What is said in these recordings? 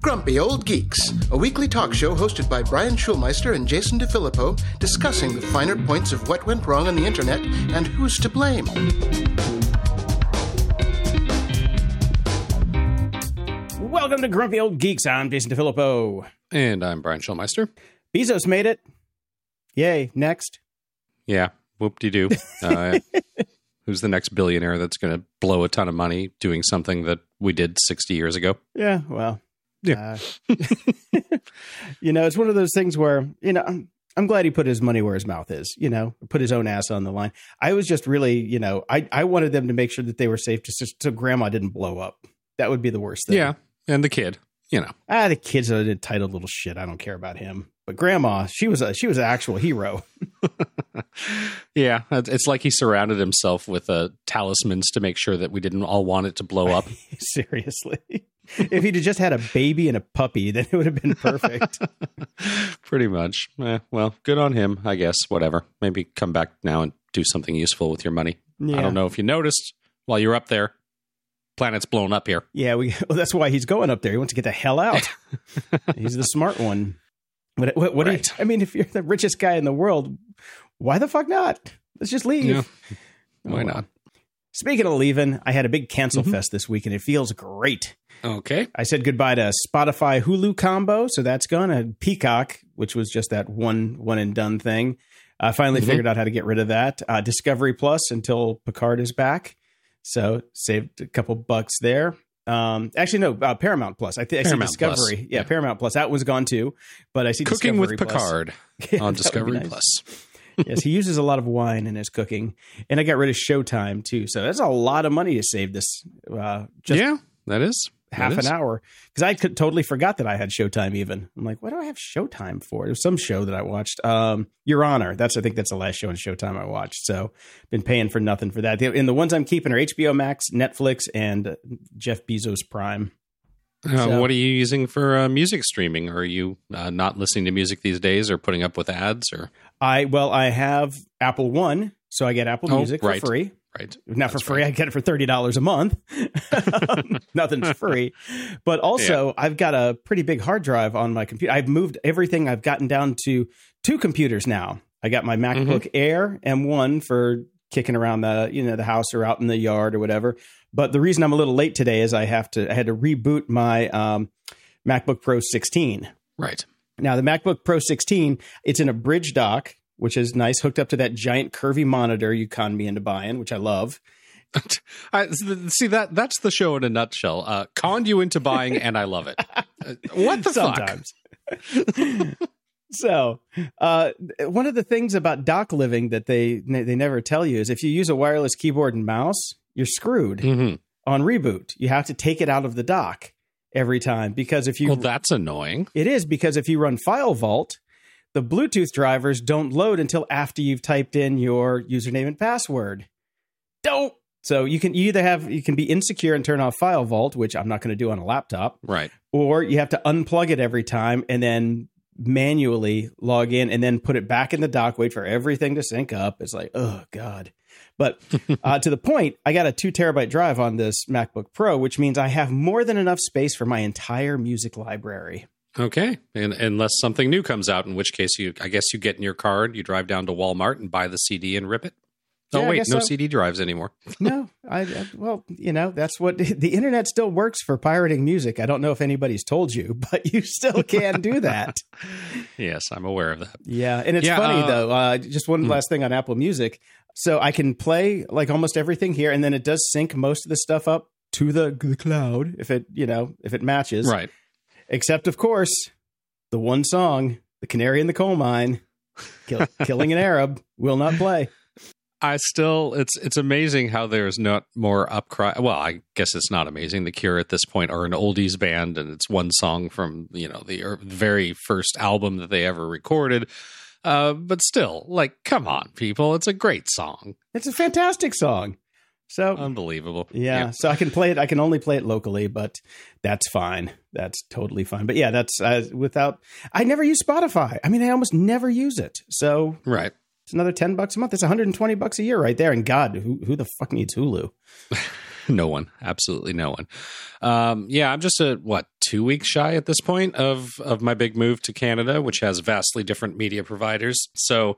Grumpy Old Geeks, a weekly talk show hosted by Brian Schulmeister and Jason DeFilippo, discussing the finer points of what went wrong on the internet and who's to blame. Welcome to Grumpy Old Geeks. I'm Jason DeFilippo. And I'm Brian Schulmeister. Bezos made it. Yay. Next. Yeah. Whoop de doo. Uh, who's the next billionaire that's going to blow a ton of money doing something that we did 60 years ago? Yeah. Well, Yeah. uh, you know, it's one of those things where, you know, I'm, I'm glad he put his money where his mouth is, you know, put his own ass on the line. I was just really, you know, I, I wanted them to make sure that they were safe just so, so grandma didn't blow up. That would be the worst thing. Yeah. And the kid, you know. Ah, the kid's an entitled little shit. I don't care about him. But grandma, she was a she was an actual hero. Yeah. It's like he surrounded himself with uh, talismans to make sure that we didn't all want it to blow up. Seriously. if he'd have just had a baby and a puppy, then it would have been perfect. Pretty much. Eh, well, good on him, I guess. Whatever. Maybe come back now and do something useful with your money. Yeah. I don't know if you noticed while you're up there, planet's blown up here. Yeah, we well, that's why he's going up there. He wants to get the hell out. he's the smart one. What, what, what do you- I mean, if you're the richest guy in the world, why the fuck not? Let's just leave. Yeah. Oh, Why not? Speaking of leaving, I had a big cancel Mhm. fest this week, and it feels great. Okay. I said goodbye to Spotify Hulu combo, so that's gone. And Peacock, which was just that one one and done thing. I finally Mhm. figured out how to get rid of that. Uh, Discovery Plus until Picard is back, so saved a couple bucks there. Um, actually, no, uh, Paramount Plus. I think I see Plus. Discovery. Yeah, Yeah. Paramount Plus. That was gone too, but I see Cooking Discovery with Plus. Picard on Discovery nice. Plus. Yes, he uses a lot of wine in his cooking, and I got rid of Showtime too. So that's a lot of money to save this. Uh, just yeah, that is half That an is. hour because I could totally forgot that I had Showtime. Even I'm like, what do I have Showtime for? There's some show that I watched. Um, Your Honor. That's I think that's the last show on Showtime I watched. So been paying for nothing for that. And the ones I'm keeping are HBO Max, Netflix, and Jeff Bezos Prime. Uh, So- What are you using for uh, music streaming? Are you uh, not listening to music these days, or putting up with ads, or I well, I have Apple One, so I get Apple Oh, Music for free. right? Not for free. right. I get it for thirty dollars a month. Nothing's free, but also I've got a pretty big hard drive on my computer. I've moved everything. I've gotten down to two computers now. I got my MacBook Air M1 for kicking around the you know the house or out in the yard or whatever. But the reason I'm a little late today is I have to I had to reboot my um, MacBook Pro 16. Right. Now the MacBook Pro 16, it's in a Brydge dock, which is nice, hooked up to that giant curvy monitor you conned me into buying, which I love. I, see that that's the show in a nutshell. Uh, conned you into buying, and I love it. Uh, what the fuck? So, uh, one of the things about dock living that they they never tell you is if you use a wireless keyboard and mouse, you're screwed hmm on reboot. You have to take it out of the dock every time because if you Well, that's annoying. It is because if you run File Vault, the Bluetooth drivers don't load until after you've typed in your username and password. Don't. So you can you either have you can be insecure and turn off File Vault, which I'm not going to do on a laptop, Right. or you have to unplug it every time and then manually log in and then put it back in the dock, wait for everything to sync up. It's like, oh God. But uh, to the point, I got a two terabyte drive on this MacBook Pro, which means I have more than enough space for my entire music library. Okay. And unless something new comes out, in which case you, I guess you get in your card, you drive down to Walmart and buy the CD and rip it. Oh Yeah, wait, no so. CD drives anymore. no, I, I well, you know, that's what the internet still works for pirating music. I don't know if anybody's told you, but you still can do that. Yes, I'm aware of that. Yeah, and it's Yeah, funny uh, though. Uh, just one hmm. last thing on Apple Music. So I can play like almost everything here, and then it does sync most of the stuff up to the, the cloud if it you know if it matches. Right. Except of course, the one song, "The Canary in the Coal Mine," kill, killing an Arab, will not play. I still it's it's amazing how there's not more upcry. Well, I guess it's not amazing. The Cure at this point are an oldies band, and it's one song from you know the er- very first album that they ever recorded. Uh, but still, like, come on, people, it's a great song, It's a fantastic song. So unbelievable. Yeah, so I can play it. I can only play it locally, but that's fine. That's totally fine. But yeah, that's uh, without. I never use Spotify. I mean, I almost never use it. So right. it's another ten bucks a month. It's one hundred and twenty bucks a year right there. And God, who who the fuck needs Hulu? no one, absolutely no one. Um, yeah, I'm just a what two weeks shy at this point of of my big move to Canada, which has vastly different media providers. So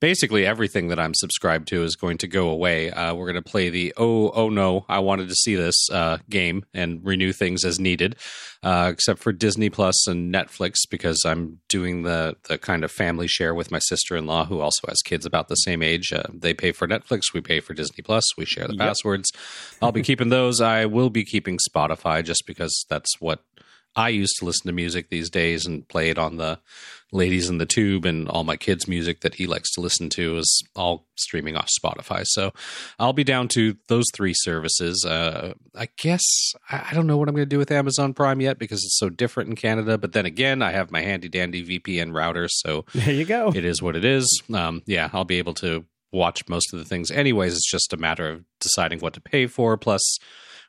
basically everything that I'm subscribed to is going to go away. Uh, we're going to play the oh oh no, I wanted to see this uh, game and renew things as needed, uh, except for Disney Plus and Netflix because I'm doing the the kind of family share with my sister in law who also has kids about the same age. Uh, they pay for Netflix, we pay for Disney Plus, we share the yep. passwords. I'll be keeping those. I will be keeping Spotify just because that's what I used to listen to music these days and play it on the Ladies in the Tube and all my kids' music that he likes to listen to is all streaming off Spotify. So I'll be down to those three services. Uh, I guess I don't know what I'm going to do with Amazon Prime yet because it's so different in Canada. But then again, I have my handy dandy VPN router, so there you go. It is what it is. Um, yeah, I'll be able to watch most of the things anyways. It's just a matter of deciding what to pay for. Plus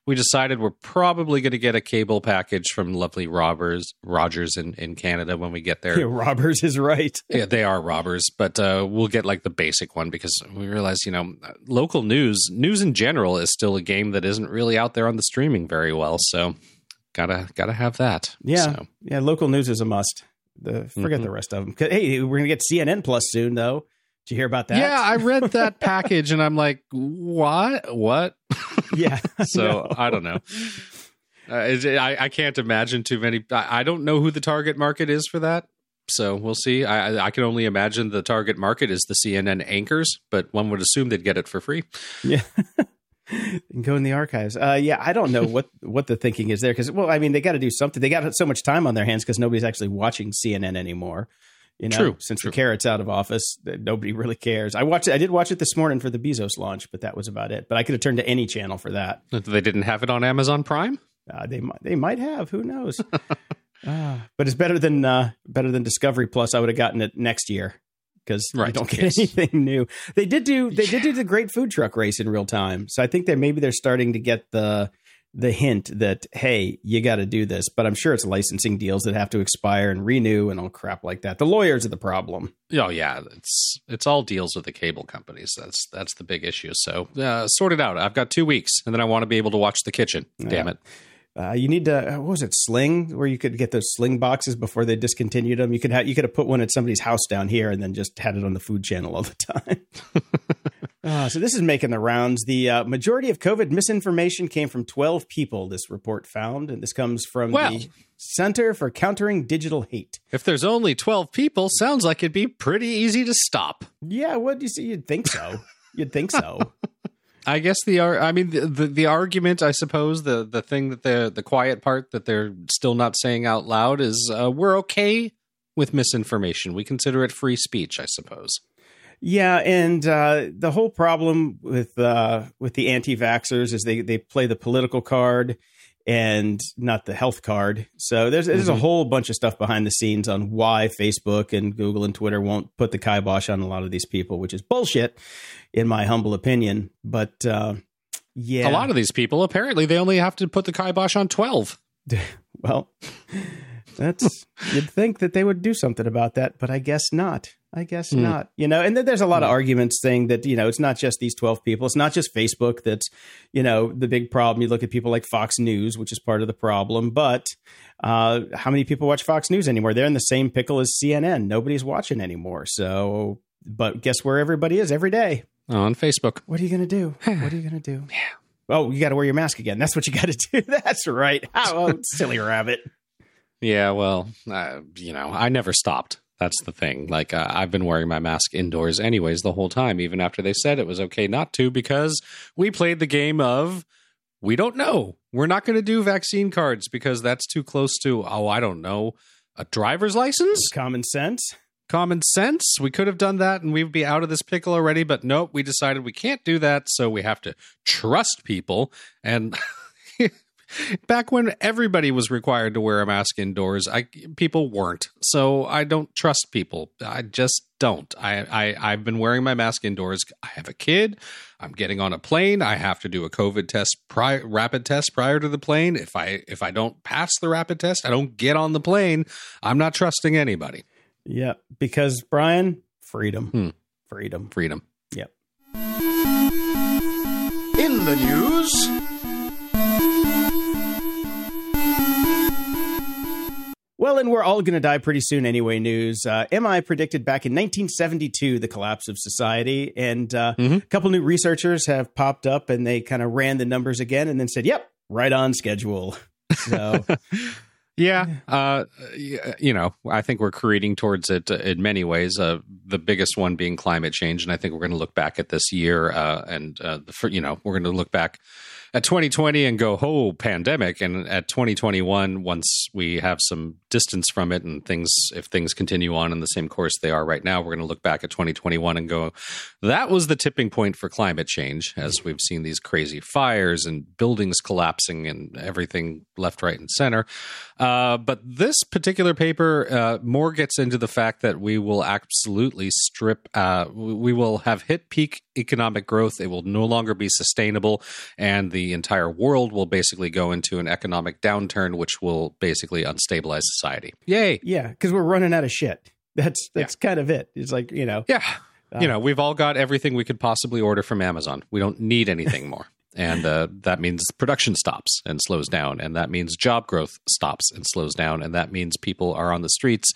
we decided we're probably going to get a cable package from lovely robbers Rogers in, in Canada when we get there. Yeah, robbers is right. yeah, they are robbers, but uh, we'll get like the basic one because we realize you know local news news in general is still a game that isn't really out there on the streaming very well. So gotta gotta have that. Yeah, so. yeah. Local news is a must. The forget mm-hmm. the rest of them. Hey, we're gonna get CNN Plus soon though. Did you hear about that? Yeah, I read that package and I'm like, what? What? Yeah. so no. I don't know. Uh, I, I can't imagine too many. I, I, don't know who the target market is for that. So we'll see. I, I can only imagine the target market is the CNN anchors, but one would assume they'd get it for free. Yeah. And go in the archives. Uh, yeah, I don't know what what the thinking is there because well, I mean, they got to do something. They got so much time on their hands because nobody's actually watching CNN anymore. You know, True. since True. the carrot's out of office, nobody really cares. I watched. it, I did watch it this morning for the Bezos launch, but that was about it. But I could have turned to any channel for that. They didn't have it on Amazon Prime. Uh, they might. They might have. Who knows? uh, but it's better than uh, better than Discovery Plus. I would have gotten it next year because right. you don't get yes. anything new. They did do. They did do the great food truck race in real time. So I think that maybe they're starting to get the the hint that hey, you got to do this. But I'm sure it's licensing deals that have to expire and renew and all crap like that. The lawyers are the problem. Oh yeah, it's it's all deals with the cable companies. That's that's the big issue. So uh, sort it out. I've got two weeks, and then I want to be able to watch The Kitchen. Damn it. Uh, you need to uh, what was it Sling where you could get those Sling boxes before they discontinued them. You could have you could have put one at somebody's house down here and then just had it on the food channel all the time. uh, so this is making the rounds. The uh, majority of COVID misinformation came from 12 people. This report found, and this comes from well, the Center for Countering Digital Hate. If there's only 12 people, sounds like it'd be pretty easy to stop. Yeah, what do you see? You'd think so. You'd think so. I guess the I mean the, the, the argument I suppose the the thing that the the quiet part that they're still not saying out loud is uh, we're okay with misinformation. We consider it free speech, I suppose. Yeah, and uh, the whole problem with uh, with the anti-vaxxers is they they play the political card and not the health card. So there's there's mm-hmm. a whole bunch of stuff behind the scenes on why Facebook and Google and Twitter won't put the kibosh on a lot of these people, which is bullshit, in my humble opinion. But uh, yeah, a lot of these people apparently they only have to put the kibosh on twelve. well, that's you'd think that they would do something about that, but I guess not. I guess mm. not. You know, and then there's a lot mm. of hmm. arguments saying that, you know, it's not just these 12 people. It's not just Facebook that's, you know, the big problem. You look at people like Fox News, which is part of the problem. But uh, how many people watch Fox News anymore? They're in the same pickle as CNN. Nobody's watching anymore. So, but guess where everybody is every day? On Facebook. What are you going to do? what are you going to do? Yeah. Oh, you got to wear your mask again. That's what you got to do. That's right. Oh, silly rabbit. Yeah, well, uh, you know, I never stopped. That's the thing. Like uh, I've been wearing my mask indoors anyways the whole time, even after they said it was okay not to, because we played the game of we don't know. We're not going to do vaccine cards because that's too close to oh I don't know a driver's license. Common sense. Common sense. We could have done that and we'd be out of this pickle already, but nope. We decided we can't do that, so we have to trust people and. back when everybody was required to wear a mask indoors, I people weren't. So I don't trust people. I just don't. I, I I've been wearing my mask indoors. I have a kid. I'm getting on a plane. I have to do a COVID test, prior, rapid test prior to the plane. If I if I don't pass the rapid test, I don't get on the plane. I'm not trusting anybody. Yeah, because Brian, freedom, hmm. freedom, freedom. Yep. In the news. Well, and we're all going to die pretty soon anyway. News. Uh, MIT predicted back in 1972 the collapse of society, and uh, Mhm. a couple new researchers have popped up and they kind of ran the numbers again and then said, "Yep, right on schedule." So Yeah, uh, you know, I think we're creating towards it uh, in many ways. Uh, the biggest one being climate change, and I think we're going to look back at this year, uh, and uh, the, you know, we're going to look back at 2020 and go, "Oh, pandemic!" And at 2021, once we have some distance from it, and things, if things continue on in the same course they are right now, we're going to look back at 2021 and go, "That was the tipping point for climate change," as we've seen these crazy fires and buildings collapsing and everything left, right, and center. Uh, but this particular paper uh, more gets into the fact that we will absolutely strip, uh, we will have hit peak economic growth. It will no longer be sustainable, and the entire world will basically go into an economic downturn, which will basically unstabilize society. Yay! yeah, because we're running out of shit. That's that's kind of it. It's like you know, Yeah. Uh, you know, we've all got everything we could possibly order from Amazon. We don't need anything more. And uh, that means production stops and slows down. And that means job growth stops and slows down. And that means people are on the streets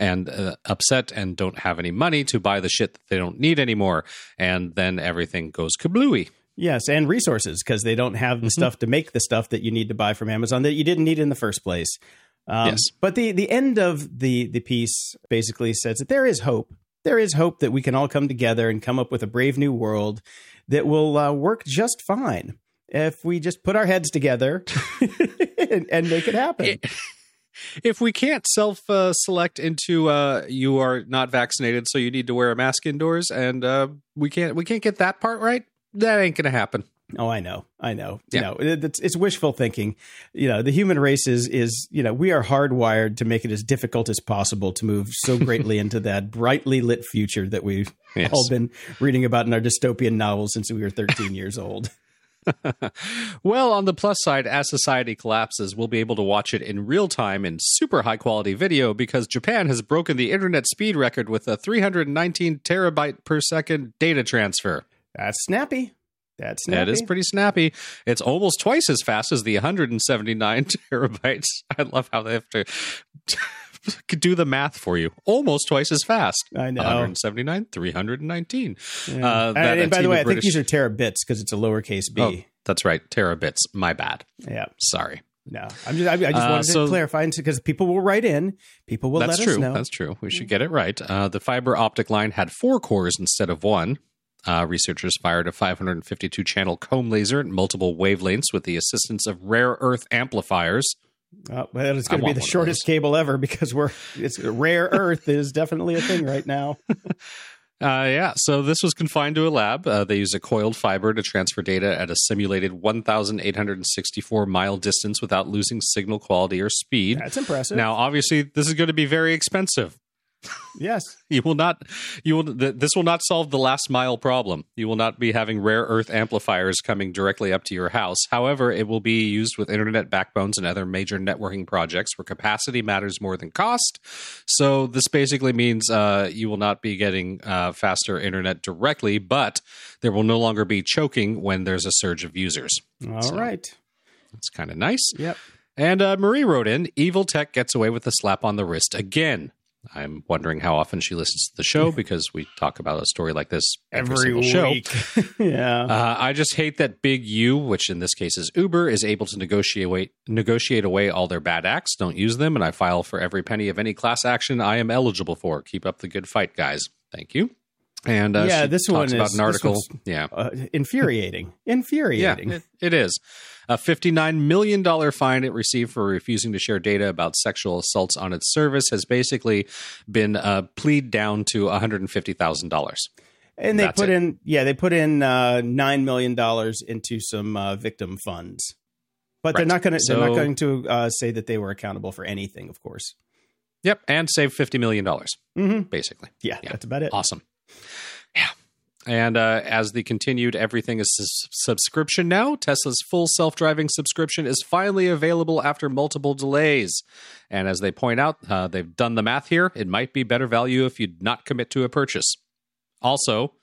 and uh, upset and don't have any money to buy the shit that they don't need anymore. And then everything goes kablooey. Yes, and resources because they don't have the Mhm. stuff to make the stuff that you need to buy from Amazon that you didn't need in the first place. Um, Yes. But the the end of the the piece basically says that there is hope. There is hope that we can all come together and come up with a brave new world that will uh, work just fine if we just put our heads together and, and make it happen. If we can't self uh, select into uh, you are not vaccinated, so you need to wear a mask indoors, and uh, we can't we can't get that part right, that ain't gonna happen. Oh, I know, I know. Yeah. You know, it- it's, it's wishful thinking. You know, the human race is is you know we are hardwired to make it as difficult as possible to move so greatly into that brightly lit future that we've Yes. all been reading about in our dystopian novels since we were 13 years old. well, on the plus side, as society collapses, we'll be able to watch it in real time in super high quality video because Japan has broken the internet speed record with a 319 terabyte per second data transfer. That's snappy. That's snappy. That is pretty snappy. It's almost twice as fast as the 179 terabytes. I love how they have to do the math for you. Almost twice as fast. I know. 179, 319. Yeah. Uh, and, that- and by the way, of I think these are terabits because it's a lowercase b. Oh, that's right. Terabits. My bad. Yeah. Sorry. No, I'm just I, I just Uh, wanted so- to clarify because people will write in. People will That's let true. us know. That's true. We should get it right. Uh, the fiber optic line had four cores instead of one. Uh, researchers fired a 552 channel comb laser at multiple wavelengths with the assistance of rare earth amplifiers. Oh, well, it's going to be the shortest cable ever because we're it's rare earth is definitely a thing right now. Uh, yeah, so this was confined to a lab. Uh, they used a coiled fiber to transfer data at a simulated 1,864 mile distance without losing signal quality or speed. That's impressive. Now, obviously, this is going to be very expensive. Yes, You will not. You will. th- This will not solve the last mile problem. You will not be having rare earth amplifiers coming directly up to your house. However, it will be used with internet backbones and other major networking projects where capacity matters more than cost. So this basically means uh, you will not be getting uh, faster internet directly, but there will no longer be choking when there's a surge of users. all So- right. It's kind of nice. Yep. And uh, Marie wrote in, "Evil tech gets away with a slap on the wrist again." I'm wondering how often she listens to the show because we talk about a story like this every, single show. yeah. Uh, I just hate that Big U, which in this case is Uber, is able to negotiate negotiate away all their bad acts. Don't use them, and I file for every penny of any class action I am eligible for. Keep up the good fight, guys. Thank you. And uh, Yeah, she this talks one about is- an article. Yeah, uh, infuriating. Infuriating. yeah, it, it is. A $59 million fine it received for refusing to share data about sexual assaults on its service has basically been uh, plead down to $150,000. and they That's put it. in yeah, they put in uh, nine million dollars into some uh, victim funds, but they're not going to they're not going to uh, say that they were accountable for anything. Of course. Yep, and save $50 million, hmm basically. Yeah, Yeah. that's about it. Awesome. Yeah. And uh, as the continued everything is sus- subscription now, Tesla's full self driving subscription is finally available after multiple delays. And as they point out, uh, they've done the math here. It might be better value if you'd not commit to a purchase. Also,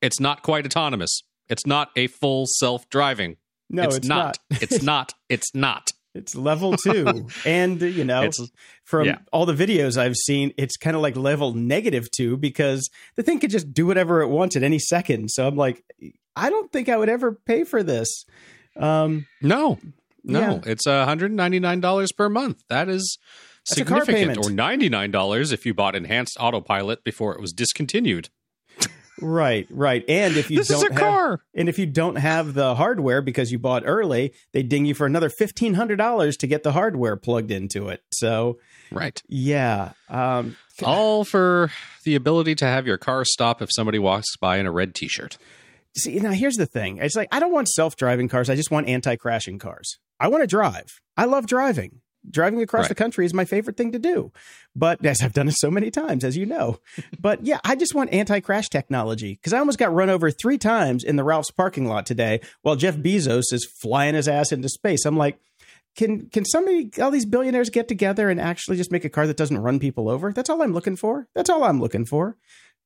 it's not quite autonomous. It's not a full self driving. No, it's, it's, not. it's not. It's not. It's level two. and, you know, It's- from yeah. all the videos I've seen, it's kind of like level negative two because the thing could just do whatever it wants at any second. So I'm like, I don't think I would ever pay for this. Um, No, no, Yeah. it's uh, $199 per month. That is That's a car significant. payment. Or $99 if you bought enhanced autopilot before it was discontinued. Right, right. And if you this don't is a have, car. and if you don't have the hardware because you bought early, they ding you for another fifteen hundred dollars to get the hardware plugged into it. So Right. yeah, um, All for the ability to have your car stop if somebody walks by in a red t-shirt. See, now here's the thing. It's like I don't want self-driving cars. I just want anti-crashing cars. I want to drive. I love driving. Driving across Right. the country is my favorite thing to do. But as I've done it so many times, as you know. but yeah, I just want anti-crash technology because I almost got run over three times in the Ralph's parking lot today while Jeff Bezos is flying his ass into space. I'm like, can can somebody, all these billionaires, get together and actually just make a car that doesn't run people over? That's all I'm looking for. That's all I'm looking for.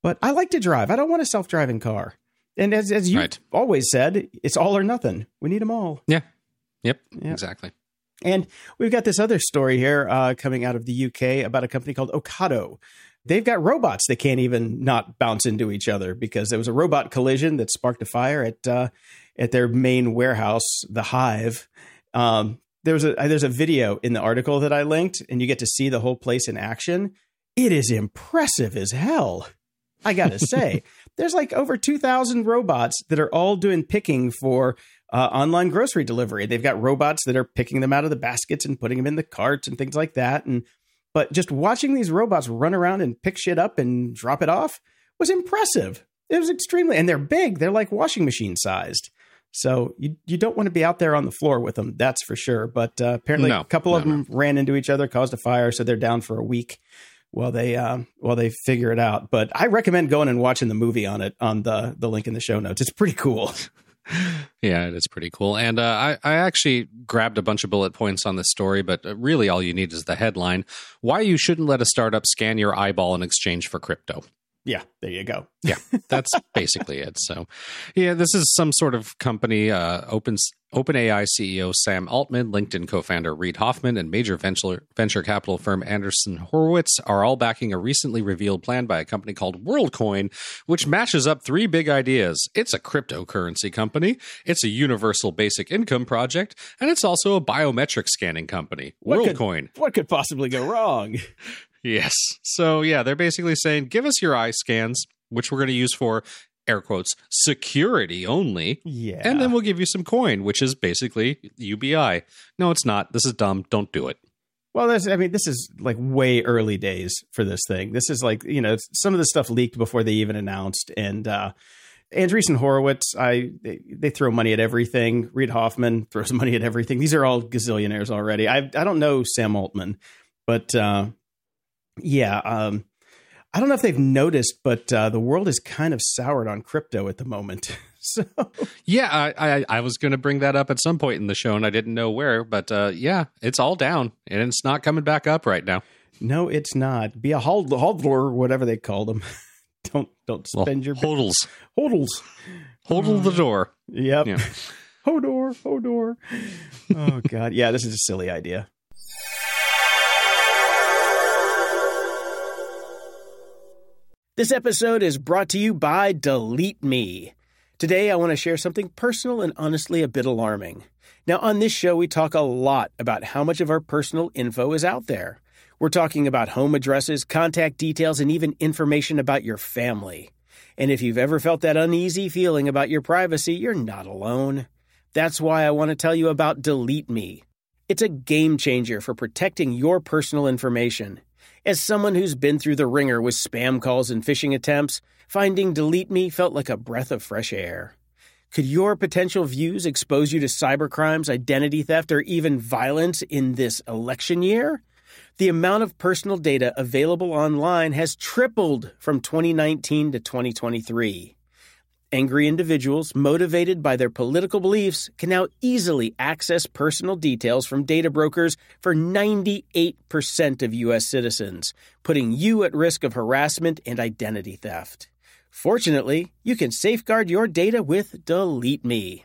But I like to drive. I don't want a self-driving car. And as as you Right. always said, it's all or nothing. We need them all. Yeah. Yep. Yeah. Exactly. And we've got this other story here uh, coming out of the UK about a company called Ocado. They've got robots that can't even not bounce into each other because there was a robot collision that sparked a fire at uh, at their main warehouse, the Hive. Um, there was a there's a video in the article that I linked, and you get to see the whole place in action. It is impressive as hell. I gotta say, there's like over two thousand robots that are all doing picking for uh, online grocery delivery. They've got robots that are picking them out of the baskets and putting them in the carts and things like that. And but just watching these robots run around and pick shit up and drop it off was impressive. It was extremely, and they're big. They're like washing machine sized. So you you don't want to be out there on the floor with them, that's for sure. But uh, apparently, No, a couple of no, them ran into each other, caused a fire, so they're down for a week while they um, while they figure it out. But I recommend going and watching the movie on it on the the link in the show notes. It's pretty cool. Yeah, it is pretty cool. And uh, I, I actually grabbed a bunch of bullet points on this story, but uh, really all you need is the headline Why you shouldn't let a startup scan your eyeball in exchange for crypto. Yeah, there you go. Yeah, that's basically it. So, yeah, this is some sort of company. Uh, Open OpenAI CEO Sam Altman, LinkedIn co-founder Reid Hoffman, and major venture venture capital firm Andreessen Horowitz are all backing a recently revealed plan by a company called WorldCoin, which matches up three big ideas. It's a cryptocurrency company, it's a universal basic income project, and it's also a biometric scanning company. What could- WorldCoin. What could possibly go wrong? Yes. So yeah, they're basically saying, give us your eye scans, which we're going to use for air quotes security only, Yeah, and then we'll give you some coin, which is basically UBI. No, it's not. This is dumb. Don't do it. Well, this, I mean, this is like way early days for this thing. This is like, you know, some of the stuff leaked before they even announced. And uh, Andreessen Horowitz, I they, they throw money at everything. Reid Hoffman throws money at everything. These are all gazillionaires already. I I don't know Sam Altman, but uh, yeah, um, I don't know if they've noticed, but uh, the world is kind of soured on crypto at the moment. so Yeah, I I, I was going to bring that up at some point in the show, and I didn't know where, but uh, yeah, it's all down, and it's not coming back up right now. no, it's not. Be a hold- hodler, whatever they call them. don't don't Well, spend your hodls, hodls. hodl the door. Yep. Yeah. Hodor, Hodor. Oh god, yeah, this is a silly idea. This episode is brought to you by Delete Me. Today, I want to share something personal and honestly a bit alarming. Now, on this show, we talk a lot about how much of our personal info is out there. We're talking about home addresses, contact details, and even information about your family. And if you've ever felt that uneasy feeling about your privacy, you're not alone. That's why I want to tell you about Delete Me. It's a game changer for protecting your personal information. As someone who's been through the ringer with spam calls and phishing attempts, finding Delete Me felt like a breath of fresh air. Could your potential views expose you to cybercrimes, identity theft, or even violence in this election year? The amount of personal data available online has tripled from 2019 to 2023. Angry individuals, motivated by their political beliefs, can now easily access personal details from data brokers for 98% of U.S. citizens, putting you at risk of harassment and identity theft. Fortunately, you can safeguard your data with Delete Me.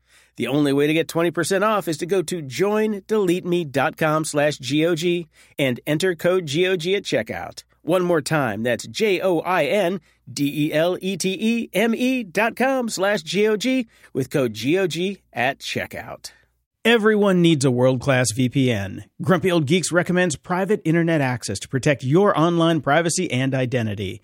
The only way to get 20% off is to go to joindeleteme.com slash GOG and enter code GOG at checkout. One more time, that's J-O-I-N-D-E-L-E-T-E-M-E dot com slash G-O-G with code GOG at checkout. Everyone needs a world-class VPN. Grumpy Old Geeks recommends private internet access to protect your online privacy and identity.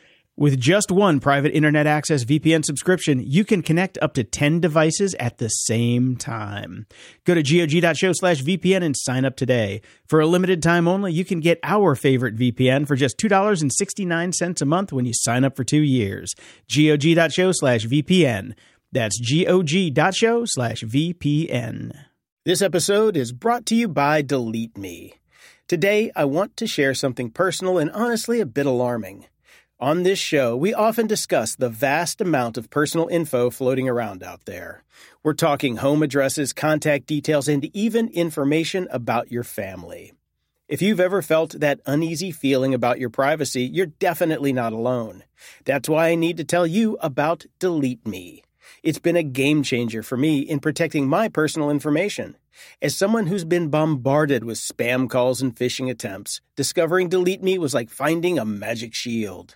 With just one private internet access VPN subscription, you can connect up to 10 devices at the same time. Go to gog.show slash VPN and sign up today. For a limited time only, you can get our favorite VPN for just $2.69 a month when you sign up for two years. gog.show slash VPN. That's gog.show slash VPN. This episode is brought to you by Delete Me. Today, I want to share something personal and honestly a bit alarming. On this show, we often discuss the vast amount of personal info floating around out there. We're talking home addresses, contact details, and even information about your family. If you've ever felt that uneasy feeling about your privacy, you're definitely not alone. That's why I need to tell you about Delete Me. It's been a game changer for me in protecting my personal information. As someone who's been bombarded with spam calls and phishing attempts, discovering Delete Me was like finding a magic shield.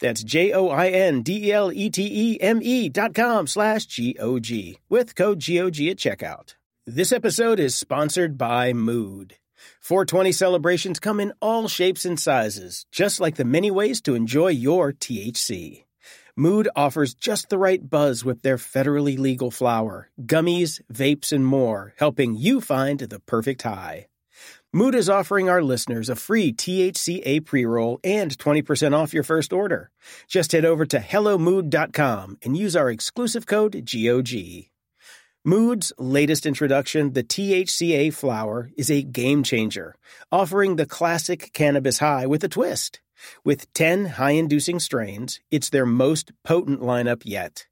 That's J-O-I-N-D-E-L-E-T-E-M-E dot com slash G-O-G with code G-O-G at checkout. This episode is sponsored by Mood. 420 celebrations come in all shapes and sizes, just like the many ways to enjoy your THC. Mood offers just the right buzz with their federally legal flower, gummies, vapes, and more, helping you find the perfect high. Mood is offering our listeners a free THCA pre roll and 20% off your first order. Just head over to HelloMood.com and use our exclusive code GOG. Mood's latest introduction, the THCA flower, is a game changer, offering the classic cannabis high with a twist. With 10 high inducing strains, it's their most potent lineup yet.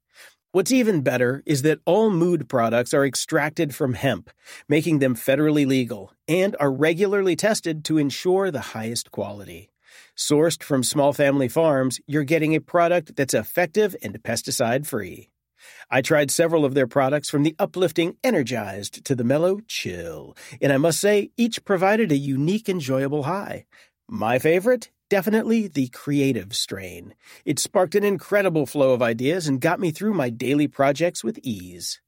What's even better is that all mood products are extracted from hemp, making them federally legal, and are regularly tested to ensure the highest quality. Sourced from small family farms, you're getting a product that's effective and pesticide free. I tried several of their products from the uplifting Energized to the mellow Chill, and I must say, each provided a unique, enjoyable high. My favorite? Definitely the creative strain. It sparked an incredible flow of ideas and got me through my daily projects with ease.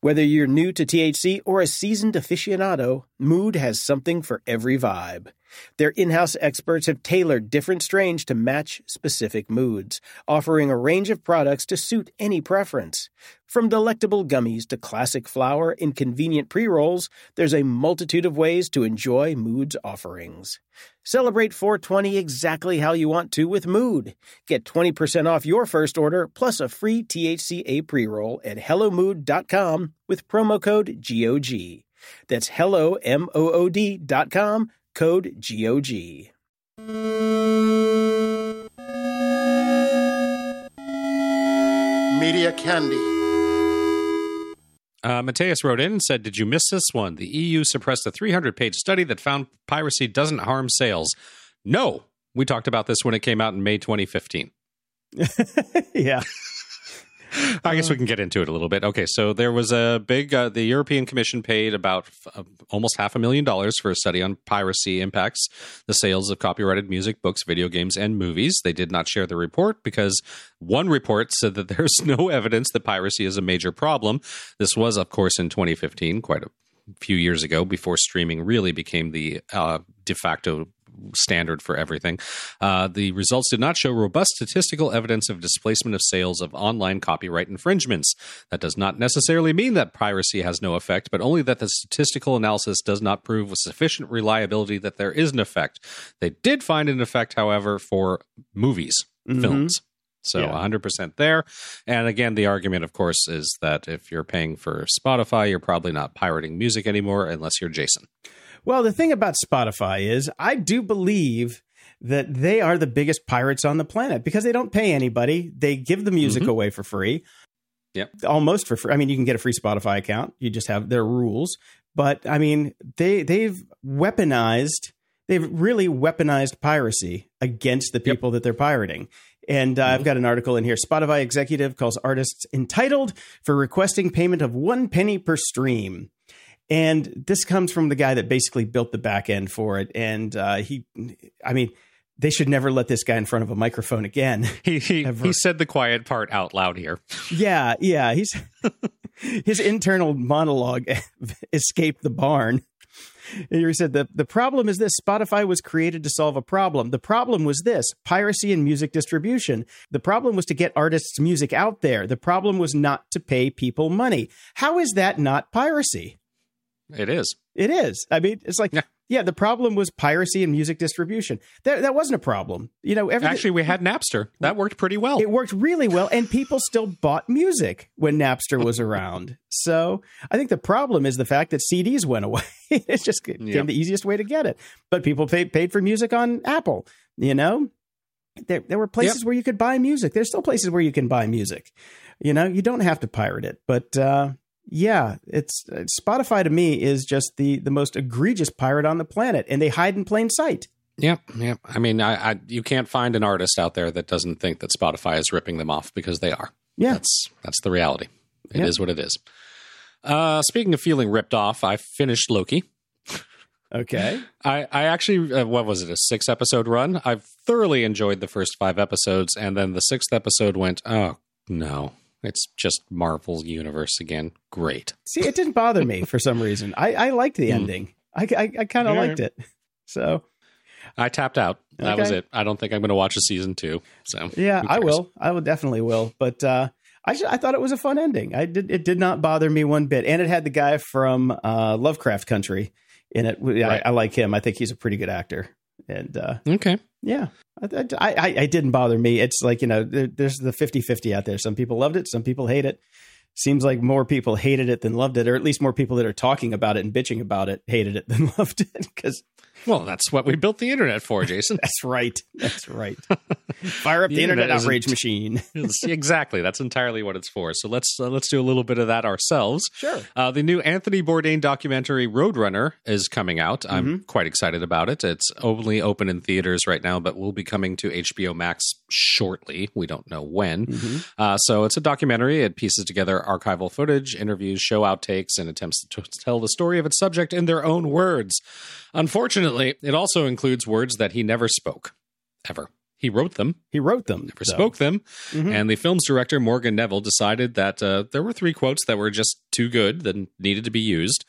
Whether you're new to THC or a seasoned aficionado, Mood has something for every vibe. Their in house experts have tailored different strains to match specific moods, offering a range of products to suit any preference. From delectable gummies to classic flower and convenient pre rolls, there's a multitude of ways to enjoy Mood's offerings. Celebrate 420 exactly how you want to with Mood. Get 20% off your first order plus a free THCA pre roll at HelloMood.com with promo code GOG. That's hello, M O O D.com code GOG. Media Candy. Uh, Mateus wrote in and said, Did you miss this one? The EU suppressed a 300 page study that found piracy doesn't harm sales. No, we talked about this when it came out in May 2015. yeah. I guess we can get into it a little bit. Okay, so there was a big. Uh, the European Commission paid about uh, almost half a million dollars for a study on piracy impacts the sales of copyrighted music, books, video games, and movies. They did not share the report because one report said that there's no evidence that piracy is a major problem. This was, of course, in 2015, quite a few years ago, before streaming really became the uh, de facto standard for everything. Uh, the results did not show robust statistical evidence of displacement of sales of online copyright infringements. That does not necessarily mean that piracy has no effect, but only that the statistical analysis does not prove with sufficient reliability that there is an effect. They did find an effect, however, for movies, mm-hmm. films. So yeah. 100% there. And again, the argument, of course, is that if you're paying for Spotify, you're probably not pirating music anymore unless you're Jason. Well, the thing about Spotify is I do believe that they are the biggest pirates on the planet because they don't pay anybody. They give the music mm-hmm. away for free. Yep. Almost for free. I mean, you can get a free Spotify account. You just have their rules. But I mean, they they've weaponized they've really weaponized piracy against the people yep. that they're pirating. And uh, mm-hmm. I've got an article in here. Spotify executive calls artists entitled for requesting payment of one penny per stream. And this comes from the guy that basically built the back end for it. And uh, he, I mean, they should never let this guy in front of a microphone again. He he, he said the quiet part out loud here. Yeah, yeah. He's his internal monologue escaped the barn. He said the, the problem is this Spotify was created to solve a problem. The problem was this piracy and music distribution. The problem was to get artists' music out there. The problem was not to pay people money. How is that not piracy? It is. It is. I mean, it's like, yeah. yeah, the problem was piracy and music distribution. That that wasn't a problem. You know, actually, we had Napster. That worked pretty well. It worked really well, and people still bought music when Napster was around. So I think the problem is the fact that CDs went away. it's just became yep. the easiest way to get it. But people paid paid for music on Apple. You know, there there were places yep. where you could buy music. There's still places where you can buy music. You know, you don't have to pirate it, but. uh yeah, it's Spotify to me is just the the most egregious pirate on the planet, and they hide in plain sight. Yep, yep. I mean, I, I, you can't find an artist out there that doesn't think that Spotify is ripping them off because they are. Yeah, that's that's the reality. It yep. is what it is. Uh, speaking of feeling ripped off, I finished Loki. Okay. I, I actually, uh, what was it, a six episode run? I've thoroughly enjoyed the first five episodes, and then the sixth episode went, oh, no. It's just Marvel's universe again. Great. See, it didn't bother me for some reason. I, I liked the mm. ending. I, I, I kind of yeah. liked it. So I tapped out. That okay. was it. I don't think I'm going to watch a season two. So yeah, I will. I will definitely will. But uh, I I thought it was a fun ending. I did. It did not bother me one bit, and it had the guy from uh, Lovecraft Country in it. Right. I, I, like him. I think he's a pretty good actor. And uh, okay, yeah, I, I, I, didn't bother me. It's like, you know, there, there's the 50 50 out there. Some people loved it, some people hate it. Seems like more people hated it than loved it, or at least more people that are talking about it and bitching about it hated it than loved it. Because Well, that's what we built the internet for, Jason. That's right. That's right. Fire up the, The internet, internet outrage machine. Exactly. That's entirely what it's for. So let's uh, let's do a little bit of that ourselves. Sure. Uh, the new Anthony Bourdain documentary Roadrunner is coming out. I'm Mm-hmm. quite excited about it. It's only open in theaters right now, but will be coming to HBO Max shortly. We don't know when. Mm-hmm. Uh, so it's a documentary. It pieces together archival footage, interviews, show outtakes, and attempts to tell the story of its subject in their own words. Unfortunately, it also includes words that he never spoke, ever. He wrote them, He wrote them. never though. spoke them, Mhm. and the film's director Morgan Neville decided that uh, there were three quotes that were just too good that needed to be used,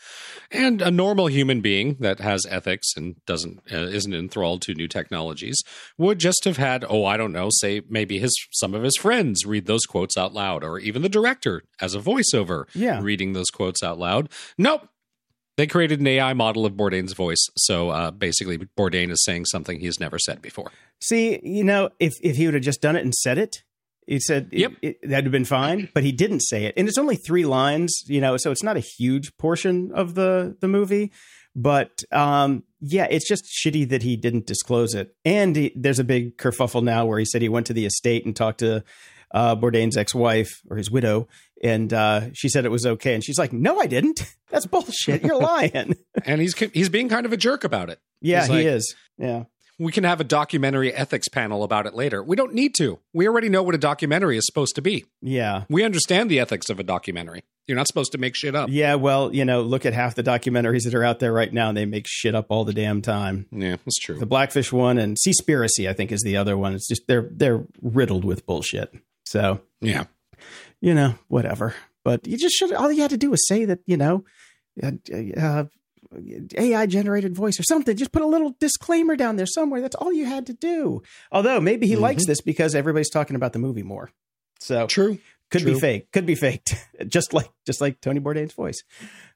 and a normal human being that has ethics and doesn't uh, isn't enthralled to new technologies would just have had oh I don't know say maybe his some of his friends read those quotes out loud or even the director as a voiceover Yeah. reading those quotes out loud. Nope. They created an AI model of Bourdain's voice. So uh, basically, Bourdain is saying something he's never said before. See, you know, if if he would have just done it and said it, he said it- Yep. it, that'd have been fine. But he didn't say it, and it's only three lines, you know, so it's not a huge portion of the the movie. But um, yeah, it's just shitty that he didn't disclose it. And he, there's a big kerfuffle now where he said he went to the estate and talked to uh, Bourdain's ex-wife or his widow, and uh, she said it was okay, and she's like, "No, I didn't. That's bullshit. You're lying." And he's he's being kind of a jerk about it. yeah, He's he like- is. Yeah. we can have a documentary ethics panel about it later. We don't need to. We already know what a documentary is supposed to be. Yeah. We understand the ethics of a documentary. You're not supposed to make shit up. Yeah, well, you know, look at half the documentaries that are out there right now, and they make shit up all the damn time. Yeah, that's true. The Blackfish one and Seaspiracy, I think, is the other one. It's just they're they're riddled with bullshit. So Yeah. you know, whatever. But you just should. All you had to do was say that you know, uh, uh, AI generated voice or something. Just put a little disclaimer down there somewhere. That's all you had to do. Although maybe he likes this because everybody's talking about the movie more. So True. could be fake. Could be faked. just like just like Tony Bourdain's voice.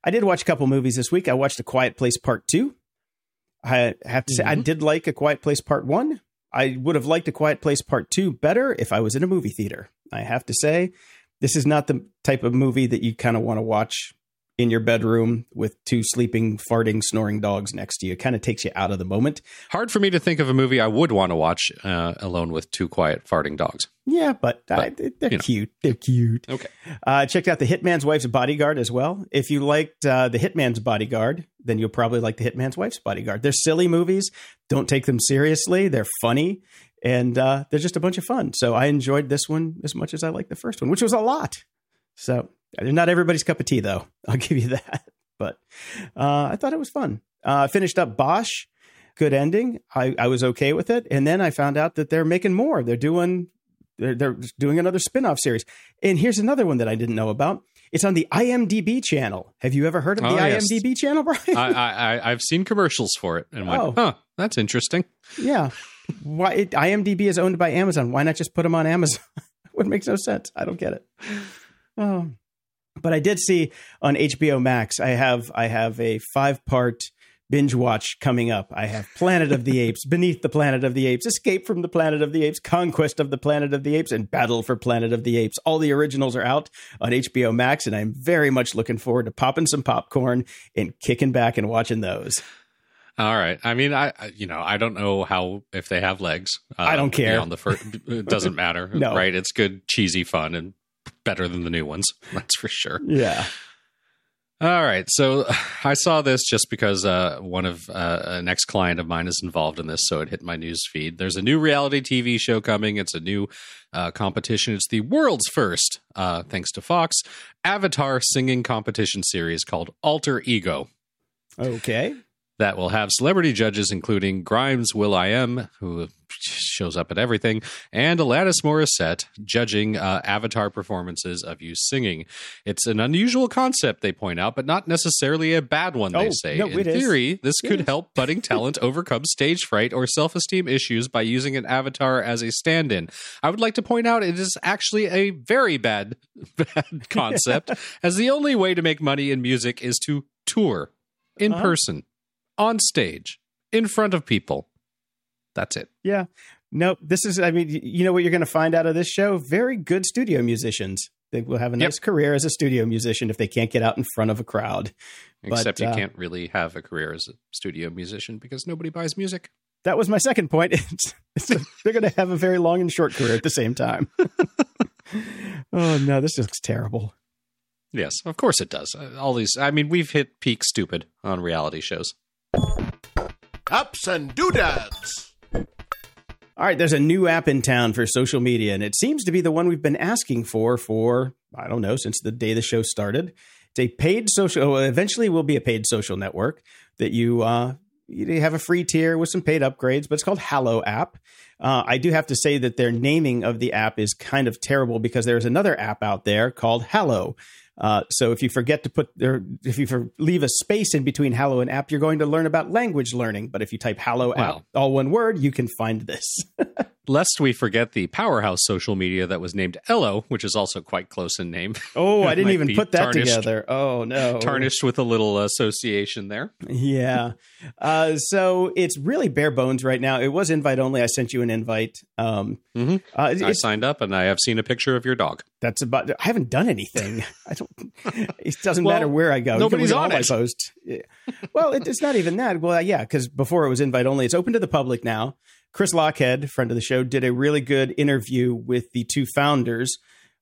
I did watch a couple movies this week. I watched A Quiet Place Part Two. I have to say I Mhm. did like A Quiet Place Part One. I would have liked A Quiet Place Part Two better if I was in a movie theater. I have to say, this is not the type of movie that you kind of want to watch in your bedroom with two sleeping, farting, snoring dogs next to you. It kind of takes you out of the moment. Hard for me to think of a movie I would want to watch uh, alone with two quiet farting dogs. Yeah, but, I, they're you know. cute. They're cute. Okay. Uh, checked out the Hitman's Wife's Bodyguard as well. If you liked uh, the Hitman's Bodyguard, then you'll probably like the Hitman's Wife's Bodyguard. They're silly movies. Don't take them seriously. They're funny, and uh, they're just a bunch of fun. So I enjoyed this one as much as I liked the first one, which was a lot. So they're not everybody's cup of tea, though. I'll give you that. But uh, I thought it was fun. Uh, finished up Bosch. Good ending. I, I was okay with it. And then I found out that they're making more. They're doing they're, they're doing another spin-off series. And here's another one that I didn't know about. It's on the IMDb channel. Have you ever heard of the Oh, yes. IMDb channel, Brian? I, I, I, I've seen commercials for it and went, Oh. huh, that's interesting. yeah. Why it, IMDb is owned by Amazon? Why not just put them on Amazon? it makes no sense. I don't get it. Oh. But I did see on HBO Max. I have I have a five part binge watch coming up. I have Planet of the Apes, Beneath the Planet of the Apes, Escape from the Planet of the Apes, Conquest of the Planet of the Apes, and Battle for Planet of the Apes. All the originals are out on HBO Max, and I'm very much looking forward to popping some popcorn and kicking back and watching those. All right. I mean, I, you know, I don't know how if they have legs. uh, I don't care. On the first, it doesn't matter. No. Right? It's good, cheesy fun, and better than the new ones. That's for sure. Yeah. All right. So I saw this just because uh, one of uh, an ex client of mine is involved in this, so it hit my news feed. There's a new reality TV show coming. It's a new uh, competition. It's the world's first, uh, thanks to Fox, Avatar singing competition series called Alter Ego. Okay. That will have celebrity judges, including Grimes Will I Am, who shows up at everything, and Alanis Morissette, judging uh, Avatar performances of you singing. It's an unusual concept, they point out, but not necessarily a bad one, they Oh, say. no, In it is. theory, this It could is. help budding talent overcome stage fright or self esteem issues by using an avatar as a stand in. I would like to point out it is actually a very bad, bad concept, as the only way to make money in music is to tour in Uh-huh. person, on stage, in front of people. That's it. Yeah. No, this is, I mean, you know what you're going to find out of this show? Very good studio musicians. They will have a nice yep. career as a studio musician if they can't get out in front of a crowd. Except but, you uh, can't really have a career as a studio musician because nobody buys music. That was my second point. It's, it's a, they're going to have a very long and short career at the same time. oh no, this looks terrible. Yes, of course it does. Uh, all these, I mean, we've hit peak stupid on reality shows. Ups and doodads. All right, there's a new app in town for social media, and it seems to be the one we've been asking for for I don't know since the day the show started. It's a paid social. Eventually, will be a paid social network that you uh, you have a free tier with some paid upgrades, but it's called Hallo app. Uh, I do have to say that their naming of the app is kind of terrible because there's another app out there called Hallo. Uh, so if you forget to put there, if you for, leave a space in between Hallo and app, you're going to learn about language learning. But if you type Hallo wow. app, all one word, you can find this. Lest we forget the powerhouse social media that was named Ello, which is also quite close in name. Oh, I didn't even put that together. Oh no, tarnished with a little association there. yeah. Uh, so it's really bare bones right now. It was invite only. I sent you an invite. Um, mm-hmm. uh, I signed up, and I have seen a picture of your dog. That's about. I haven't done anything. I don't. It doesn't well, matter where I go. Nobody's on it. My posts. Well, it, it's not even that. Well, yeah, because before it was invite only. It's open to the public now. Chris Lochhead, friend of the show, did a really good interview with the two founders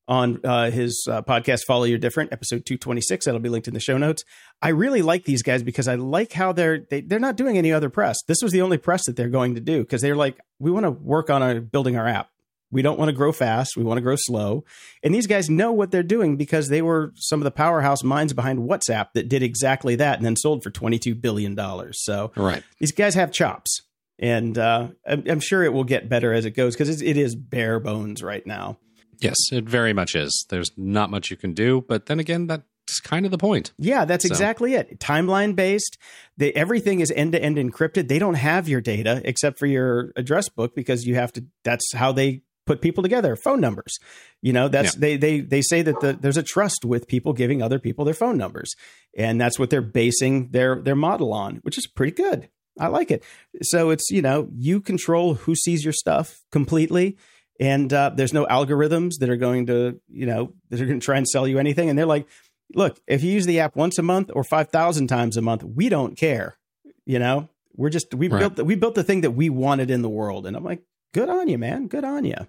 on uh, his uh, podcast, Follow Your Different, episode 226. That'll be linked in the show notes. I really like these guys because I like how they're they, are they are not doing any other press. This was the only press that they're going to do because they're like, we want to work on our building our app. We don't want to grow fast. We want to grow slow. And these guys know what they're doing because they were some of the powerhouse minds behind WhatsApp that did exactly that and then sold for $22 billion. So right. these guys have chops. And uh, I'm, I'm, sure it will get better as it goes because it is bare bones right now. Yes, it very much is. There's not much you can do. But then again, that's kind of the point. Yeah, that's so. exactly it. Timeline based. They, everything is end to end encrypted. They don't have your data except for your address book because you have to, that's how they put people together phone numbers you know that's yeah. they they they say that the, there's a trust with people giving other people their phone numbers and that's what they're basing their their model on which is pretty good i like it so it's you know you control who sees your stuff completely and uh, there's no algorithms that are going to you know that are going to try and sell you anything and they're like look if you use the app once a month or 5000 times a month we don't care you know we're just we right. built the, we built the thing that we wanted in the world and i'm like good on you man good on you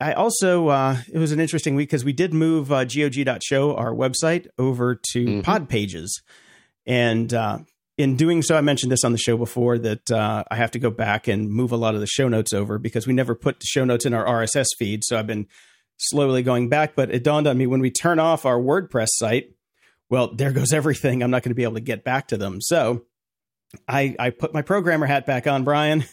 I also, uh, it was an interesting week because we did move uh, GOG.show, our website, over to mm-hmm. pod pages. And uh, in doing so, I mentioned this on the show before that uh, I have to go back and move a lot of the show notes over because we never put the show notes in our RSS feed. So I've been slowly going back. But it dawned on me when we turn off our WordPress site, well, there goes everything. I'm not going to be able to get back to them. So I, I put my programmer hat back on, Brian.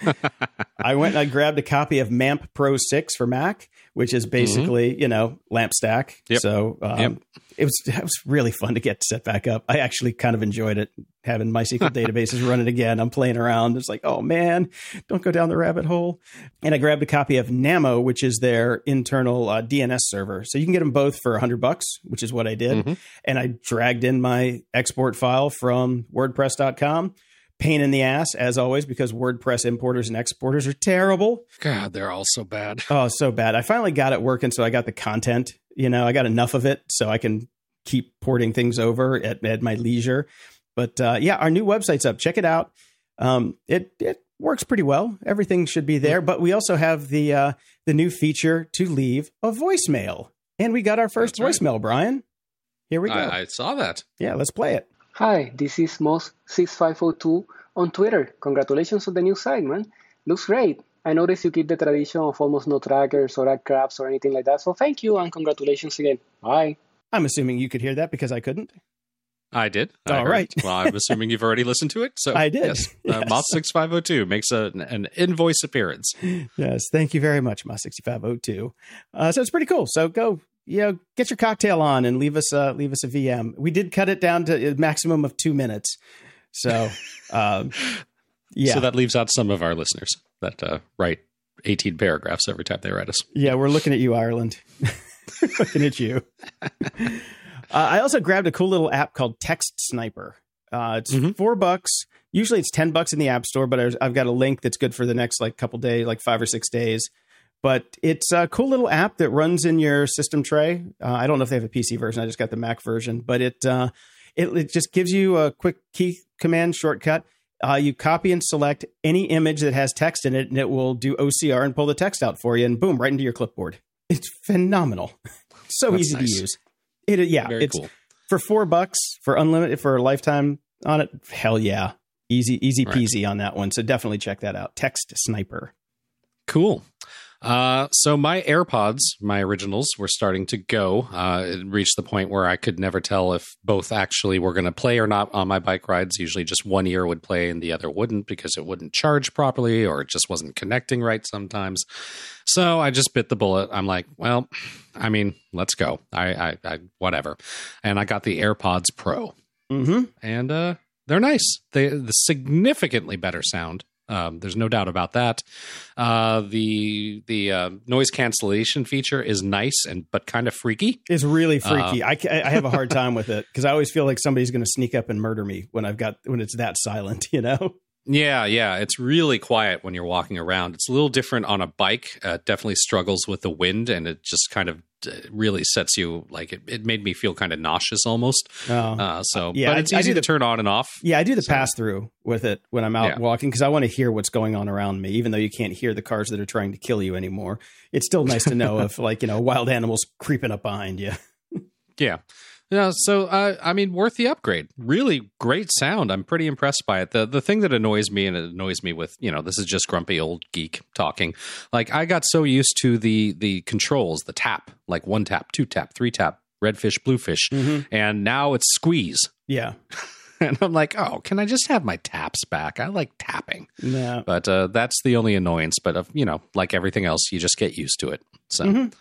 I went and I grabbed a copy of MAMP Pro 6 for Mac, which is basically, mm-hmm. you know, LAMP stack. Yep. So um, yep. it was it was really fun to get set back up. I actually kind of enjoyed it having MySQL databases running again. I'm playing around. It's like, oh man, don't go down the rabbit hole. And I grabbed a copy of Namo, which is their internal uh, DNS server. So you can get them both for 100 bucks, which is what I did. Mm-hmm. And I dragged in my export file from WordPress.com pain in the ass as always because WordPress importers and exporters are terrible. God, they're all so bad. Oh, so bad. I finally got it working, so I got the content. You know, I got enough of it so I can keep porting things over at, at my leisure. But uh, yeah, our new website's up. Check it out. Um, it it works pretty well. Everything should be there. But we also have the uh, the new feature to leave a voicemail, and we got our first That's voicemail, right. Brian. Here we go. I, I saw that. Yeah, let's play it. Hi, this is Moss6502 on Twitter. Congratulations on the new site, man. Looks great. I noticed you keep the tradition of almost no trackers or ad crabs or anything like that. So thank you and congratulations again. Bye. I'm assuming you could hear that because I couldn't. I did. All I right. well, I'm assuming you've already listened to it. So I did. Yes. Uh, yes. Uh, Moss 6502 makes a, an invoice appearance. Yes. Thank you very much, Moss 6502. Uh, so it's pretty cool. So go you know, get your cocktail on and leave us a leave us a VM. We did cut it down to a maximum of two minutes, so um, yeah. So that leaves out some of our listeners that uh, write eighteen paragraphs every time they write us. Yeah, we're looking at you, Ireland. looking at you. Uh, I also grabbed a cool little app called Text Sniper. Uh, it's mm-hmm. four bucks. Usually it's ten bucks in the App Store, but I've got a link that's good for the next like couple days, like five or six days but it's a cool little app that runs in your system tray. Uh, I don't know if they have a PC version. I just got the Mac version, but it uh, it, it just gives you a quick key command shortcut. Uh, you copy and select any image that has text in it, and it will do OCR and pull the text out for you, and boom, right into your clipboard. It's phenomenal. so That's easy nice. to use. It yeah, Very it's cool. for four bucks for unlimited for a lifetime on it. Hell yeah, easy easy Right. peasy on that one. So definitely check that out. Text Sniper. Cool. Uh, so my AirPods, my originals, were starting to go. Uh, it reached the point where I could never tell if both actually were going to play or not on my bike rides. Usually, just one ear would play and the other wouldn't because it wouldn't charge properly or it just wasn't connecting right sometimes. So I just bit the bullet. I'm like, well, I mean, let's go. I, I, I whatever. And I got the AirPods Pro Mm-hmm. and uh, they're nice. They the significantly better sound. Um, there's no doubt about that. Uh, the the uh, noise cancellation feature is nice and but kind of freaky. It's really Uh, freaky. I, I have a hard time with it because I always feel like somebody's going to sneak up and murder me when I've got when it's that silent. You know. Yeah, yeah, it's really quiet when you're walking around. It's a little different on a bike. Uh, definitely struggles with the wind, and it just kind of uh, really sets you like it. It made me feel kind of nauseous almost. Oh. Uh, so, Yeah, but it's I easy do to turn on and off. Yeah, I do the So- pass through with it when I'm out Yeah. walking because I want to hear what's going on around me, even though you can't hear the cars that are trying to kill you anymore. It's still nice to know if, like, you know, wild animals creeping up behind you. Yeah. Yeah, so uh, I mean, worth the upgrade. Really great sound. I'm pretty impressed by it. The the thing that annoys me, and it annoys me with, you know, this is just grumpy old geek talking. Like I got so used to the the controls, the tap, like one tap, two tap, three tap, red fish, blue fish, and now it's squeeze. Yeah. And I'm like, oh, can I just have my taps back? I like tapping, Yeah. but uh, that's the only annoyance. But uh, you know, like everything else, you just get used to it. So. Mhm.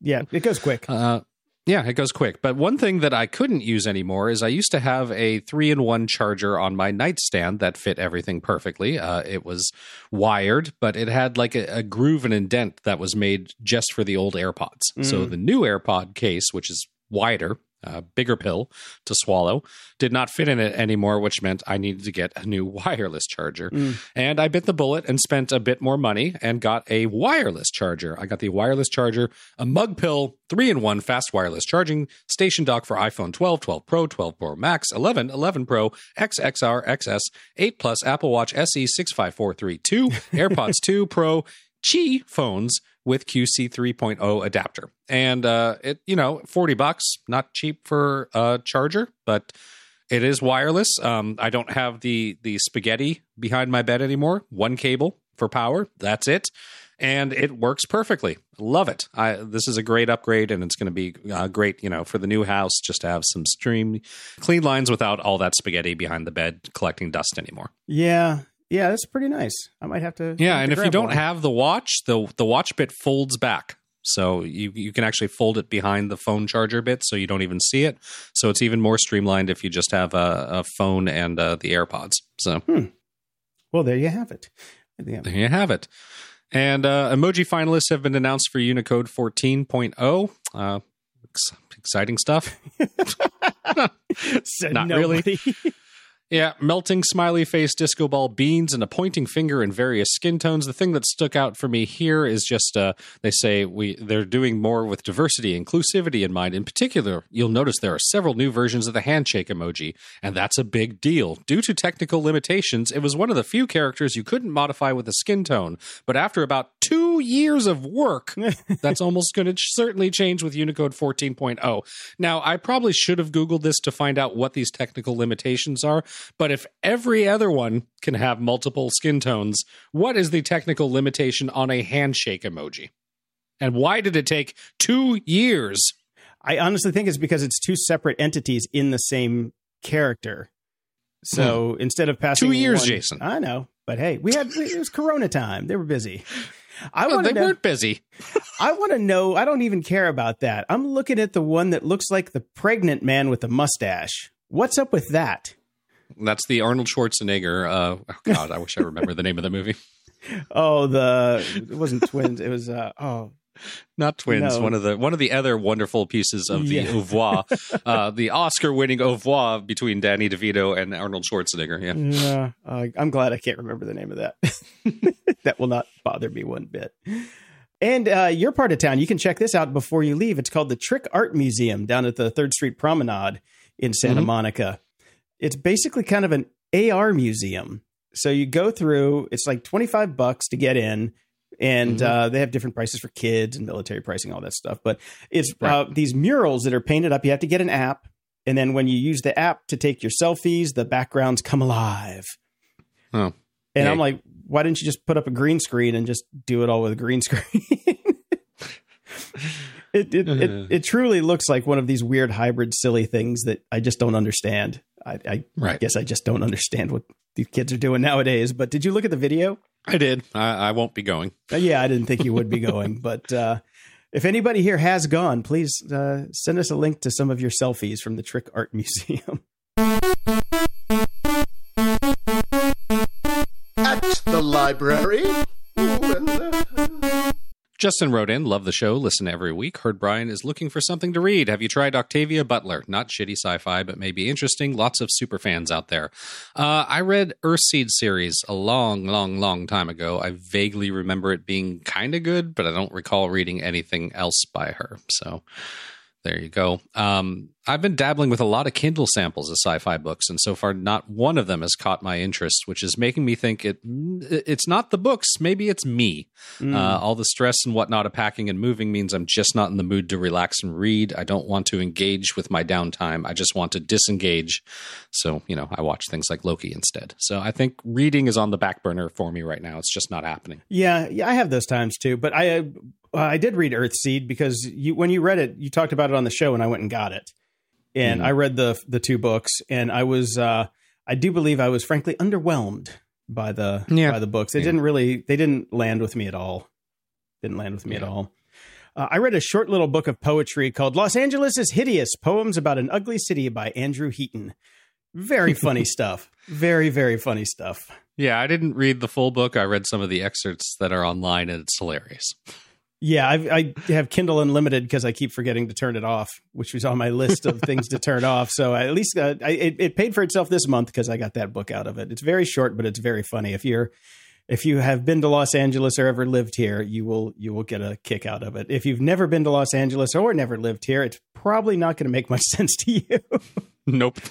Yeah, it goes quick. Uh, yeah, it goes quick. But one thing that I couldn't use anymore is I used to have a three in one charger on my nightstand that fit everything perfectly. Uh, it was wired, but it had like a, a groove and indent that was made just for the old AirPods. So Mm. the new AirPod case, which is wider, uh, bigger pill to swallow, did not fit in it anymore, which meant I needed to get a new wireless charger. Mm. And I bit the bullet and spent a bit more money and got a wireless charger. I got the wireless charger, a mug pill, three in one fast wireless charging station dock for iPhone 12, 12 Pro, 12 Pro Max, 11, 11 Pro, XXR, XS, 8 Plus, Apple Watch SE 65432, AirPods 2 Pro, Qi phones with QC 3.0 adapter. And uh, it, you know, 40 bucks, not cheap for a charger, but it is wireless. Um, I don't have the the spaghetti behind my bed anymore. One cable for power. That's it, and it works perfectly. Love it. I, this is a great upgrade, and it's going to be uh, great. You know, for the new house, just to have some stream clean lines without all that spaghetti behind the bed collecting dust anymore. Yeah. Yeah, that's pretty nice. I might have to. Yeah, have and to if you don't one. have the watch, the the watch bit folds back. So you you can actually fold it behind the phone charger bit, so you don't even see it. So it's even more streamlined if you just have a, a phone and uh, the AirPods. So Well, there you have it. Yeah. there you have it. And uh, emoji finalists have been announced for Unicode 14.0. Uh, ex- exciting stuff. Said Not really. Yeah, melting smiley face, disco ball beans, and a pointing finger in various skin tones. The thing that stuck out for me here is just uh, they say we they're doing more with diversity, inclusivity in mind. In particular, you'll notice there are several new versions of the handshake emoji, and that's a big deal. Due to technical limitations, it was one of the few characters you couldn't modify with a skin tone. But after about two years of work, that's almost going to certainly change with Unicode 14.0. Now, I probably should have Googled this to find out what these technical limitations are, but if every other one can have multiple skin tones, what is the technical limitation on a handshake emoji? And why did it take two years? I honestly think it's because it's two separate entities in the same character. So instead of passing Hmm. Two years, one- Jason. I know, but hey, we had it was Corona time. They were busy. I want they to. weren't busy. I want to know. I don't even care about that. I'm looking at the one that looks like the pregnant man with the mustache. What's up with that? That's the Arnold Schwarzenegger. Uh, oh God, I wish I remember the name of the movie. Oh, the it wasn't twins. It was uh oh Not twins. No. One of the one of the other wonderful pieces of the Yeah. au revoir, uh, the Oscar-winning au revoir between Danny DeVito and Arnold Schwarzenegger. Yeah. yeah. Uh, I'm glad I can't remember the name of that. that will not bother me one bit. And uh, your part of town, you can check this out before you leave. It's called the Trick Art Museum down at the Third Street Promenade in Santa Mhm. Monica. It's basically kind of an AR museum. So you go through, it's like 25 bucks to get in. And Mhm. uh, they have different prices for kids and military pricing, all that stuff. But it's Right. uh, these murals that are painted up. You have to get an app. And then when you use the app to take your selfies, the backgrounds come alive. Oh. And Yay. I'm like, why didn't you just put up a green screen and just do it all with a green screen? it, it, it it truly looks like one of these weird hybrid silly things that I just don't understand. I, I Right. guess I just don't understand what these kids are doing nowadays. But did you look at the video? I did. I, I won't be going. Uh, yeah, I didn't think you would be going, but uh, if anybody here has gone, please uh, send us a link to some of your selfies from the Trick Art Museum. At the library. Ooh, and, uh, Justin wrote in, love the show, listen every week. Heard Brian is looking for something to read. Have you tried Octavia Butler? Not shitty sci fi, but maybe interesting. Lots of super fans out there. Uh, I read Earthseed series a long, long, long time ago. I vaguely remember it being kind of good, but I don't recall reading anything else by her. So there you go. Um, I've been dabbling with a lot of Kindle samples of sci-fi books, and so far, not one of them has caught my interest, which is making me think it it's not the books. Maybe it's me. Mm. Uh, all the stress and whatnot of packing and moving means I'm just not in the mood to relax and read. I don't want to engage with my downtime. I just want to disengage. So, you know, I watch things like Loki instead. So I think reading is on the back burner for me right now. It's just not happening. Yeah, yeah, I have those times too. But I uh, I did read Earthseed because you when you read it, you talked about it on the show, and I went and got it, and Mhm. I read the the two books, and I was uh, I do believe I was frankly underwhelmed by the Yeah. by the books. They Yeah. didn't really they didn't land with me at all. Didn't land with me at all. Uh, I read a short little book of poetry called "Los Angeles is Hideous: Poems about an Ugly City" by Andrew Heaton. Very funny stuff. Very very funny stuff. Yeah, I didn't read the full book. I read some of the excerpts that are online, and it's hilarious. Yeah, I, I have Kindle Unlimited because I keep forgetting to turn it off, which was on my list of things to turn off. So I, at least uh, I, it, it paid for itself this month because I got that book out of it. It's very short, but it's very funny. If you're if you have been to Los Angeles or ever lived here, you will you will get a kick out of it. If you've never been to Los Angeles or never lived here, it's probably not going to make much sense to you. Nope.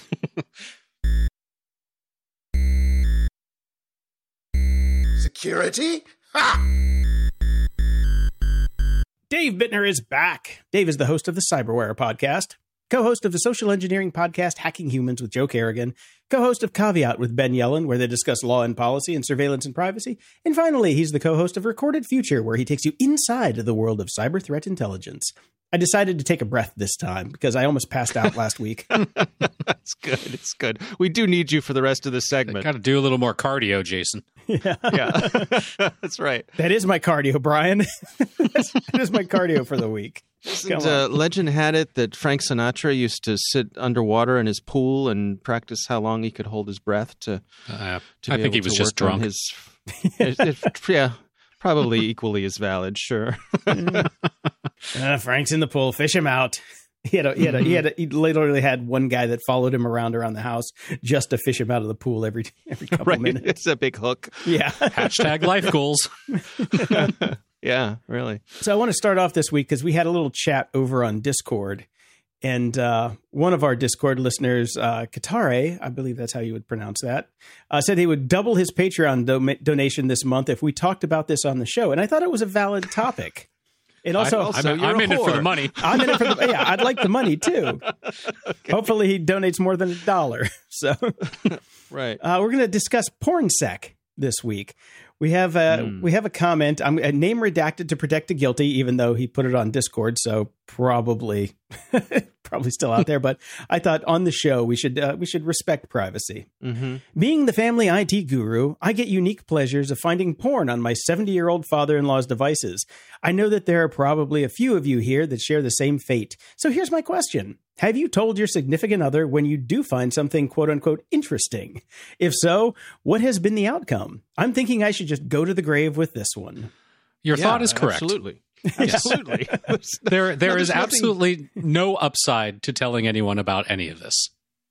security? Ha! Dave Bittner is back. Dave is the host of the CyberWire podcast, co host of the social engineering podcast Hacking Humans with Joe Carrigan, co host of Caveat with Ben Yelin, where they discuss law and policy and surveillance and privacy. And finally, he's the co host of Recorded Future, where he takes you inside the world of cyber threat intelligence. I decided to take a breath this time because I almost passed out last week. It's good. It's good. We do need you for the rest of the segment. Got to do a little more cardio, Jason. yeah. Yeah, that's right. That is my cardio, Brian. that is my cardio for the week. And, uh, legend had it that Frank Sinatra used to sit underwater in his pool and practice how long he could hold his breath to. Uh, to I be think he was just work on drunk. His, it- it- yeah, probably equally as valid. Sure. Uh, Frank's in the pool. Fish him out. He had a, he had a, he had a, he literally had one guy that followed him around around the house just to fish him out of the pool every every couple right. minutes. It's a big hook. Yeah. Hashtag life goals. Yeah. Really. so I want to start off this week because we had a little chat over on Discord, and uh, one of our Discord listeners, uh, Katare, I believe that's how you would pronounce that, uh, said he would double his Patreon do- donation this month if we talked about this on the show, and I thought it was a valid topic. And also, I, also, am I'm a in it for the money. I'm in it for the yeah. I'd like the money too. Hopefully, he donates more than a dollar. So Right. uh, we're going to discuss PornSec this week. We have a Hmm. we have a comment. I'm a name redacted to protect the guilty, even though he put it on Discord, so probably probably still out there. But I thought on the show we should uh, we should respect privacy. Mm-hmm. Being the family IT guru, I get unique pleasures of finding porn on my 70 year old father in law's devices. I know that there are probably a few of you here that share the same fate. So here's my question Have you told your significant other when you do find something quote unquote interesting? If so, what has been the outcome? I'm thinking I should just go to the grave with this one. Your thought is correct. Absolutely. Yes. Absolutely. There, there No, is there's nothing- absolutely no upside to telling anyone about any of this.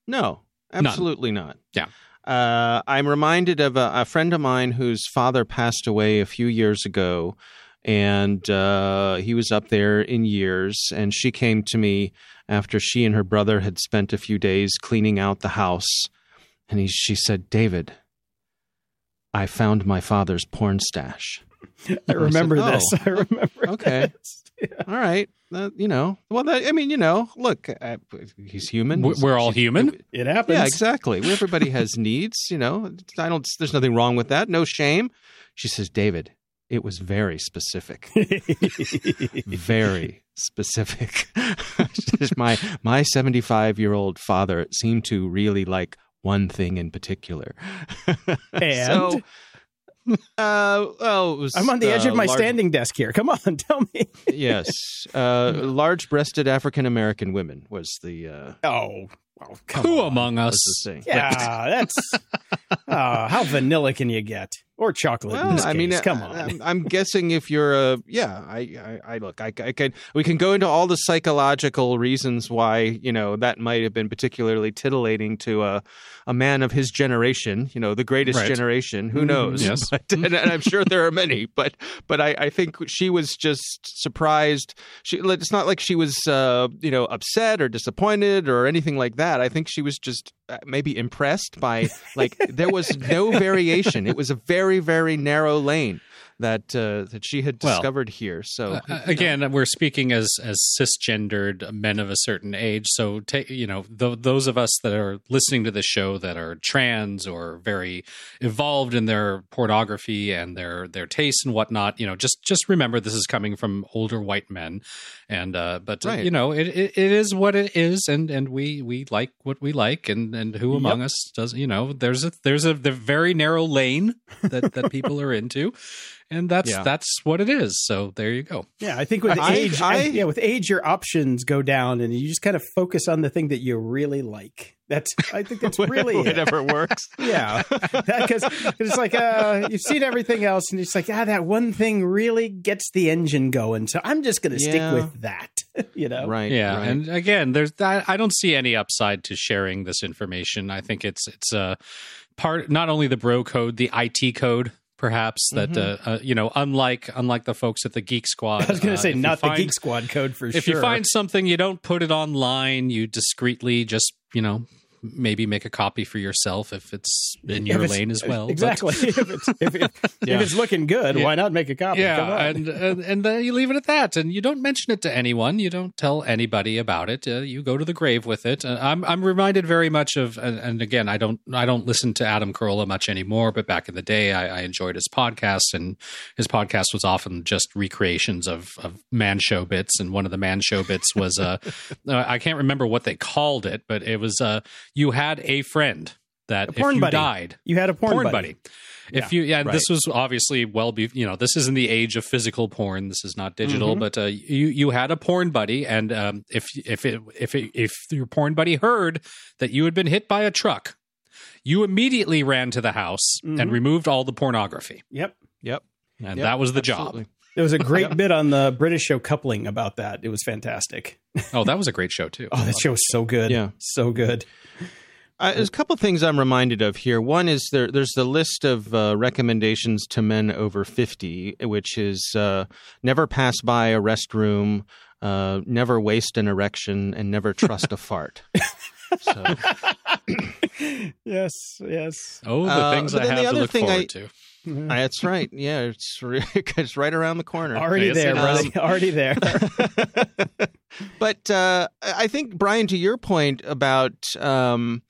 No, absolutely not. Yeah. Uh, I'm reminded of a, a friend of mine whose father passed away a few years ago, and uh, he was up there in years. And she came to me after she and her brother had spent a few days cleaning out the house, and he, she said, "David, I found my father's porn stash." I remember said, this. "Oh, I remember. okay. this. All right, uh, you know. Well, that, I mean, you know, look, uh, he's human. We're- we're all She- human. It happens. Yeah, exactly. Everybody has needs, you know. I don't. There's nothing wrong with that. No shame. She says, David, it was very specific. very specific. my my 75 year old father seemed to really like one thing in particular. And? so, uh, well, it was, I'm on the edge uh, of my large- standing desk here. Come on, tell me. yes, uh, large-breasted African American women was the uh, Oh, oh Who on. among us? was the thing. Yeah, that's oh, how vanilla can you get, or chocolate? Well, I mean, uh, come on. I'm, I'm guessing if you're a yeah, I, I, I look, I, I could we can go into all the psychological reasons why you know that might have been particularly titillating to a a man of his generation, you know, the greatest Right. generation. Who Mhm. knows? Yes. But, and, and I'm sure there are many, but but I, I think she was just surprised. She it's not like she was uh, you know upset or disappointed or anything like that. I think she was just uh, maybe impressed by like there was no variation. It was a very very very narrow lane that uh, that she had Well, discovered here. So Uh, again, we're speaking as as cisgendered men of a certain age. So, ta you know, th- those of us that are listening to the show that are trans or very evolved in their pornography and their their tastes and whatnot, you know, just just remember this is coming from older white men, and uh, but uh, Right. you know, it, it it is what it is, and and we we like what we like, and and who among us does you know? There's a there's a the very narrow lane that that people are into. And that's Yeah. that's what it is. So there you go. Yeah, I think with I- age, I- yeah, with age, your options go down, and you just kind of focus on the thing that you really like. That's, I think that's really, it. whatever works. yeah, because it's like uh, you've seen everything else, and it's like ah, that one thing really gets the engine going. So I'm just going to stick with that. you know, Right. yeah right. and again there's I, I don't see any upside to sharing this information i think it's it's a part not only the bro code the it code perhaps that Mm-hmm. uh, uh, you know unlike unlike the folks at the geek squad I was going uh, to say if not find- the Geek Squad code for sure. if you find something you don't put it online you discreetly just you know maybe make a copy for yourself if it's in your it's- lane as well But- exactly. if, it's, if, it, Yeah. if it's looking good, Yeah. why not make a copy? Yeah, and, and and then you leave it at that, and you don't mention it to anyone. You don't tell anybody about it. Uh, you go to the grave with it. Uh, I'm I'm reminded very much of, and, and again, I don't I don't listen to Adam Carolla much anymore, but back in the day, I, I enjoyed his podcast, and his podcast was often just recreations of of man show bits, and one of the man show bits was uh, uh I can't remember what they called it, but it was uh you had a friend that A if you buddy. died you had a porn, porn, buddy. buddy. If you, yeah, right. this was obviously well, be, you know, this is in the age of physical porn. This is not digital, Mhm. but uh, you you had a porn buddy, and um, if if it if it, if your porn buddy heard that you had been hit by a truck, you immediately ran to the house Mhm. and removed all the pornography, Yep. Yep. and Yep, that was the job. Absolutely. There was a great bit on the British show Coupling about that. It was fantastic. Oh, that was a great show too. Oh, that show was so good. Yeah. So good. Uh, there's a couple of things I'm reminded of here. One is there, there's the list of uh, recommendations to men over 50, which is uh, never pass by a restroom, uh, never waste an erection, and never trust a fart. So, Yes, yes. Oh, the Uh, things but I then the have to other look thing forward I- to. That's right. Yeah, it's, re- it's right around the corner. Already Yes, there, buddy. Already there. but uh, I think Brian, to your point about um,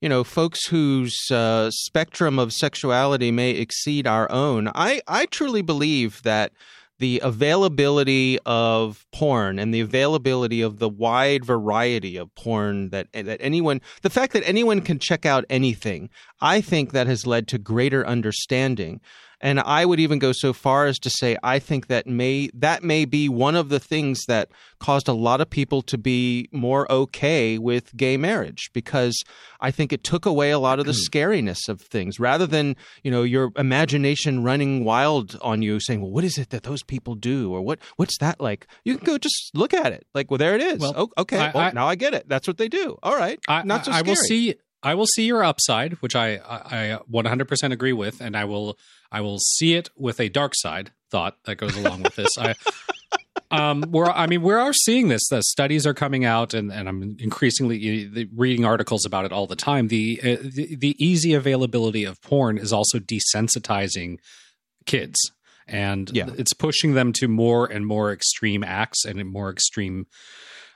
you know folks whose uh, spectrum of sexuality may exceed our own, I I truly believe that the availability of porn and the availability of the wide variety of porn that that anyone the fact that anyone can check out anything i think that has led to greater understanding and i would even go so far as to say i think that may that may be one of the things that caused a lot of people to be more okay with gay marriage because i think it took away a lot of the hmm. scariness of things. Rather than you know your imagination running wild on you saying well what is it that those people do? Or what what's that like? You can go just look at it. Like well there it is. Well, oh, okay. I- well, I- now i get it. That's what they do. All right. I, not so I, I will see. I will see your upside, which I, I I 100% agree with, and I will I will see it with a dark side. thought that goes along with this. I, um, we're, I mean, we are seeing this. The studies are coming out, and, and I'm increasingly reading articles about it all the time. The, uh, the the easy availability of porn is also desensitizing kids, and Yeah. it's pushing them to more and more extreme acts and more extreme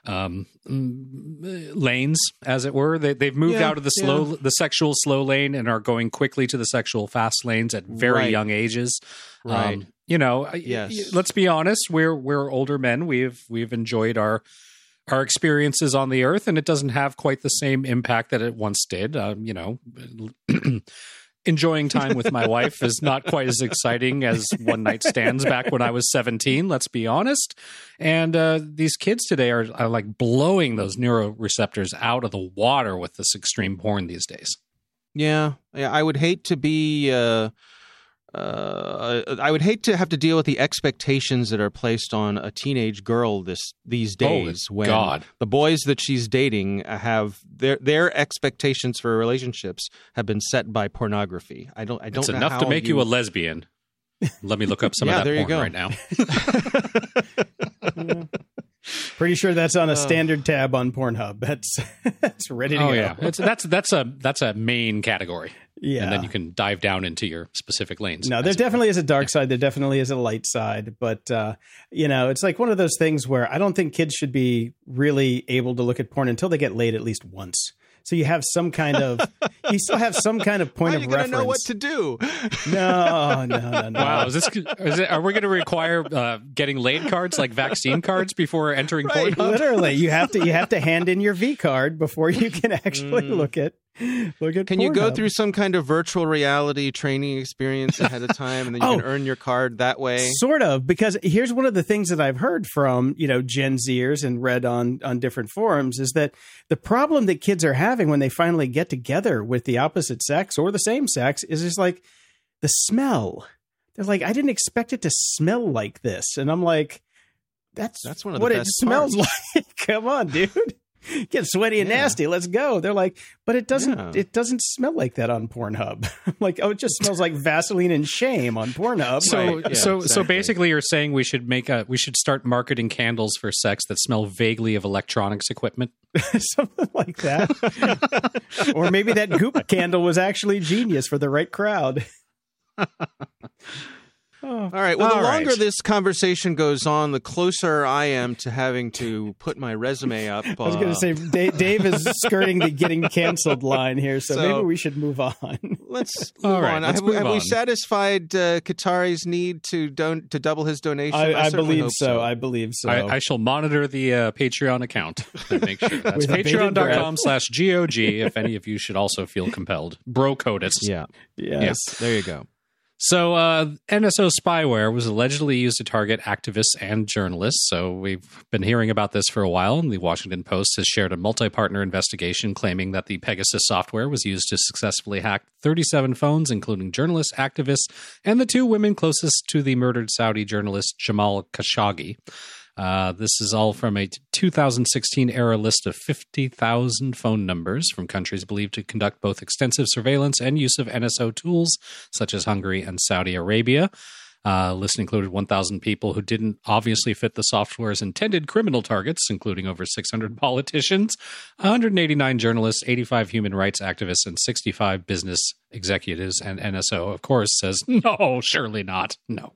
um, mm, lanes, as it were. They, they've moved Yeah, out of the slow, the sexual slow lane, and are going quickly to the sexual fast lanes at very Right. young ages. Right. Um, you know, Yes. let's be honest. We're we're older men. We've we've enjoyed our our experiences on the earth, and it doesn't have quite the same impact that it once did. Um, you know. Enjoying time with my wife is not quite as exciting as one night stands back when I was 17, let's be honest. And uh, these kids today are, are like blowing those neuroreceptors out of the water with this extreme porn these days. Yeah, yeah. I would hate to be. Uh, uh, I would hate to have to deal with the expectations that are placed on a teenage girl this these days. Oh, when God. the boys that she's dating have their their expectations for relationships have been set by pornography. I don't. I don't It's know enough how to make you, a lesbian. Let me look up some Yeah, of that there you porn go. right now. Pretty sure that's on a standard tab on Pornhub. That's that's ready to Oh go. yeah, it's, that's that's a that's a main category, yeah. and then you can dive down into your specific lanes. No, there as it were. definitely is a dark side. There definitely is a light side. But, uh, you know, it's like one of those things where I don't think kids should be really able to look at porn until they get laid at least once. So you have some kind of, you still have some kind of point How of you going to reference. know what to do? no, no, no, no. Wow, is this? Is it, are we going to require uh, getting laid cards like vaccine cards before entering Right. Pornhub? Literally, you have to you have to hand in your V card before you can actually Mm. look at look at. Can you go Pornhub. through some kind of virtual reality training experience ahead of time, and then you Oh. can earn your card that way? Sort of, because here's one of the things that I've heard from you know Gen Zers and read on on different forums is that the problem that kids are having when they finally get together with the opposite sex or the same sex is just like the smell. They're like, I didn't expect it to smell like this, and I'm like, that's That's one of the what it smells like. Come on, dude. Get sweaty and Yeah. nasty. Let's go. They're like, but it doesn't. Yeah. It doesn't smell like that on Pornhub. I'm like, oh, it just smells like Vaseline and shame on Pornhub. So, Right, yeah, so, so basically, you're saying we should make a we should start marketing candles for sex that smell vaguely of electronics equipment. something like that. or maybe that goop candle was actually genius for the right crowd. Oh. All right. Well, All the longer right. this conversation goes on, the closer I am to having to put my resume up. I was going uh, to say Dave, Dave is skirting the getting canceled line here, so, So- maybe we should move on. Let's move right, on. let's have we, move have we satisfied uh, Qatari's need to don- to double his donation? I, I certainly believe hope so. I believe so. I, I shall monitor the uh, Patreon account and make sure that's With a bated patreon.com slash GOG if any of you should also feel compelled. Bro code it. yeah. yes. There you go. So, uh, NSO spyware was allegedly used to target activists and journalists. So, we've been hearing about this for a while, and the Washington Post has shared a multi partner investigation claiming that the Pegasus software was used to successfully hack 37 phones, including journalists, activists, and the two women closest to the murdered Saudi journalist Jamal Khashoggi. Uh, this is all from a 2016 era list of 50,000 phone numbers from countries believed to conduct both extensive surveillance and use of NSO tools, such as Hungary and Saudi Arabia. Uh, list included 1,000 people who didn't obviously fit the software's intended criminal targets, including over 600 politicians, 189 journalists, 85 human rights activists, and 65 business executives. And NSO, of course, says, no, surely not. No.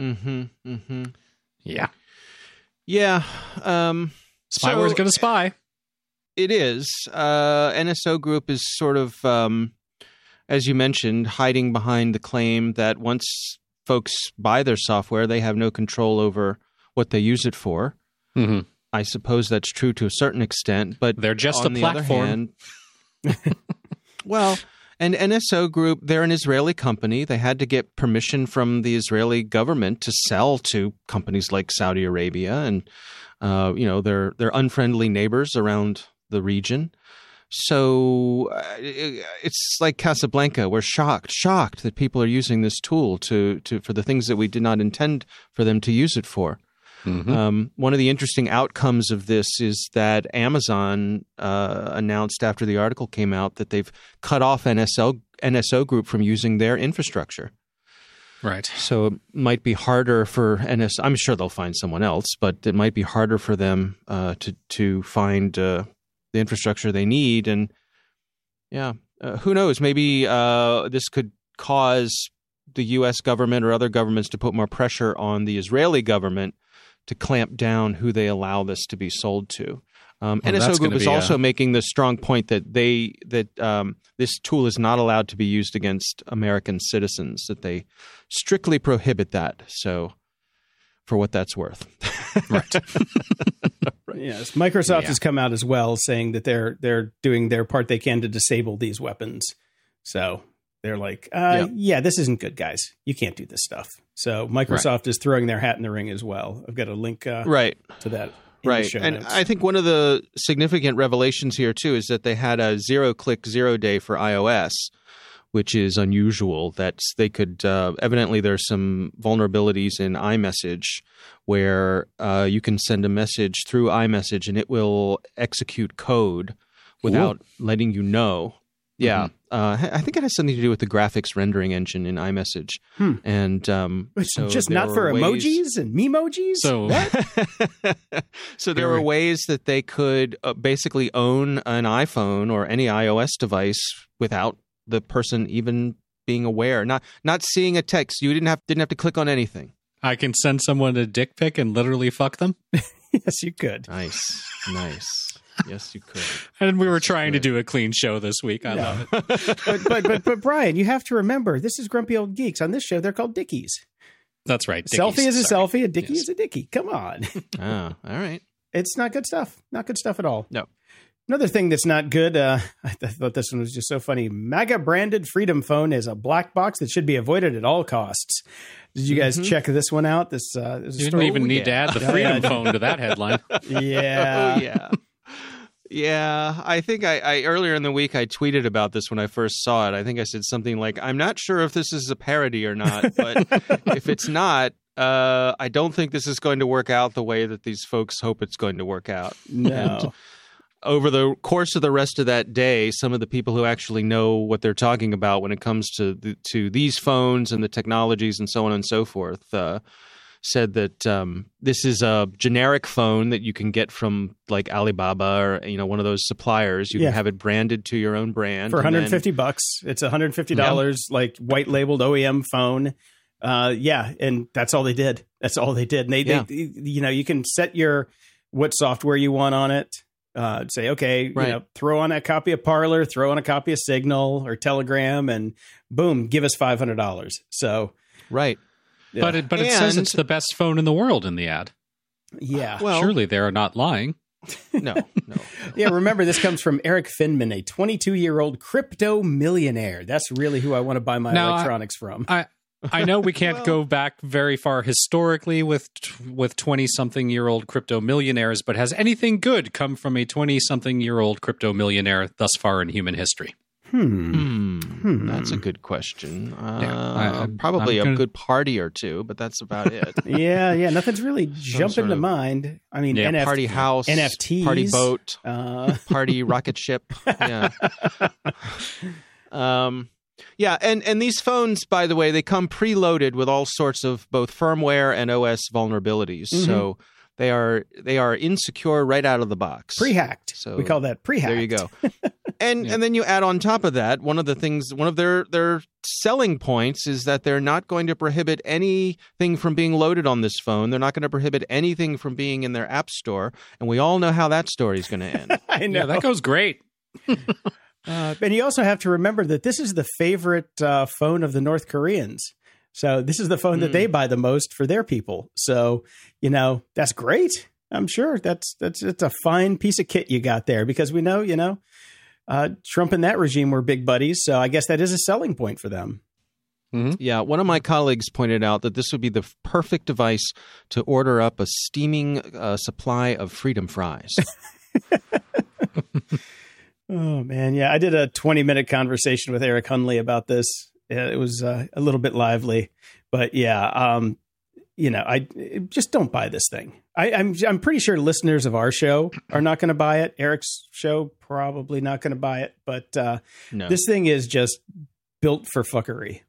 Mm-hmm. Mm-hmm. Yeah. Yeah. Um, Spyware is so- going to spy. It is. Uh, NSO Group is sort of, um, as you mentioned, hiding behind the claim that once folks buy their software, they have no control over what they use it for. Mm-hmm. I suppose that's true to a certain extent, but They're just a the platform. hand- well, and NSO Group, they're an Israeli company. They had to get permission from the Israeli government to sell to companies like Saudi Arabia, and uh, you know they're they're unfriendly neighbors around the region. So uh, it's like Casablanca. We're shocked, shocked that people are using this tool to to for the things that we did not intend for them to use it for. Mhm. Um, one of the interesting outcomes of this is that Amazon uh, announced after the article came out that they've cut off NSO NSO Group from using their infrastructure. Right. So it might be harder for NS. I'm sure they'll find someone else, but it might be harder for them uh, to to find uh, the infrastructure they need. And yeah, uh, who knows? Maybe uh, this could cause the U.S. government or other governments to put more pressure on the Israeli government to clamp down who they allow this to be sold to. Um, Well, NSO that's Group is be a- also making the strong point that they that um, this tool is not allowed to be used against American citizens. That they strictly prohibit that. So, for what that's worth, Right. Yes, Microsoft Yeah. has come out as well, saying that they're they're doing their part they can to disable these weapons. So they're like, uh, Yeah. yeah, this isn't good, guys. You can't do this stuff. So Microsoft is throwing their hat in the ring as well. I've got a link uh, right, to that. right. And notes. I think one of the significant revelations here too is that they had a zero click zero day for iOS. Which is unusual. That they could uh, evidently there's some vulnerabilities in iMessage where uh, you can send a message through iMessage and it will execute code without letting you know. Yeah, uh, I think it has something to do with the graphics rendering engine in iMessage, Hmm. and um, so just not for ways- emojis and memojis. So so there Very- were ways that they could uh, basically own an iPhone or any iOS device without the person even being aware, not not seeing a text. You didn't have didn't have to click on anything. I can send someone a dick pic and literally fuck them. yes, you could. Nice, nice. Yes, you could. And we were trying to do a clean show this week. I love it. but, but but but Brian, you have to remember this is grumpy old geeks. On this show, they're called dickies. That's right. selfie Dickies, is a sorry. selfie, a dickie Yes. is a dickie. Come on. Oh, all right. it's not good stuff. Not good stuff at all. No. Another thing that's not good, uh, I th- thought this one was just so funny. MAGA branded Freedom Phone is a black box that should be avoided at all costs. Did you guys Mhm. check this one out? This, uh, this You didn't story- even need to add the Yeah, freedom phone to that headline. Yeah. oh yeah. Yeah, I think I, I earlier in the week I tweeted about this when I first saw it. I think I said something like, "I'm not sure if this is a parody or not, but if it's not, uh, I don't think this is going to work out the way that these folks hope it's going to work out." No. Over the course of the rest of that day, some of the people who actually know what they're talking about when it comes to the, to these phones and the technologies and so on and so forth uh, said that um, this is a generic phone that you can get from like Alibaba or you know one of those suppliers. You Yeah. can have it branded to your own brand For and then- 150 bucks. It's 150 dollars, like white labeled OEM phone. Uh, yeah, and that's all they did. That's all they did. And they, Yeah. they, you know, you can set your what software you want on it. Uh, say, okay, Right. you know, throw on a copy of Parler, throw on a copy of Signal or Telegram, and boom, give us five hundred dollars. So, right. Yeah. But it, but it says it's the best phone in the world in the ad. yeah, Well, Surely they are not lying. no, no. yeah. Remember, this comes from Erik Finman, a 22 year old crypto millionaire. That's really who I want to buy my Now, electronics from. I I know we can't Well- go back very far historically with with twenty something year old crypto millionaires, but has anything good come from a twenty something year old crypto millionaire thus far in human history? Hmm. Hmm. Hmm. That's a good question. Uh, Yeah, I- I'm- probably I'm a gonna- good party or two, but that's about it. yeah, yeah. Nothing's really jumping sort to of- mind. I mean, Yeah, NFT, party house, NFTs, party boat, Uh, party rocket ship. Yeah. um, yeah, and and these phones, by the way, they come preloaded with all sorts of both firmware and OS vulnerabilities. Mhm. So they are they are insecure right out of the box. pre-hacked. So, we call that pre-hacked. There you go. And Yeah. and then you add on top of that, one of the things one of their their selling points is that they're not going to prohibit anything from being loaded on this phone. They're not going to prohibit anything from being in their app store, and we all know how that story is going to end. I know. Yeah, that goes great. uh, and you also have to remember that this is the favorite uh, phone of the North Koreans. So this is the phone that Hmm. they buy the most for their people. So you know that's great. I'm sure that's that's it's a fine piece of kit you got there because we know you know uh, Trump and that regime were big buddies. So I guess that is a selling point for them. Yeah, one of my colleagues pointed out that this would be the perfect device to order up a steaming uh, supply of freedom fries. Oh man, yeah, I did a 20 minute conversation with Eric Hunley about this. It was uh, a little bit lively, but yeah, um, you know, I just don't buy this thing. I, I'm I'm pretty sure listeners of our show are not going to buy it. Eric's show probably not going to buy it, but uh, No. this thing is just built for fuckery.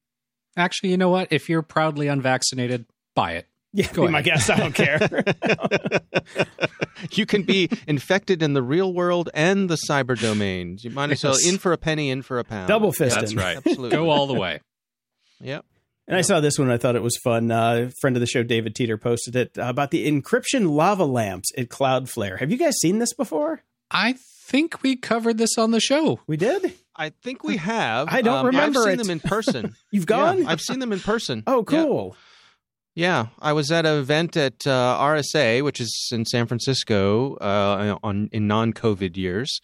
Actually, you know what? If you're proudly unvaccinated, buy it. Yeah, Go be my ahead. guess. I don't care. you can be infected in the real world and the cyber domains. You might as well in for a penny, in for a pound. Double fisting. That's right. Absolutely. Go all the way. Yep. And I saw this one. I thought it was fun. Uh, a friend of the show, David Teeter, posted it uh, about the encryption lava lamps at Cloudflare. Have you guys seen this before? I think we covered this on the show. We did. I think we have. I don't Um, remember I've seen it. them in person. You've gone. Yeah, I've seen them in person. oh, Yeah. cool. Yeah, I was at an event at uh, RSA, which is in San Francisco, uh, on in non-COVID years,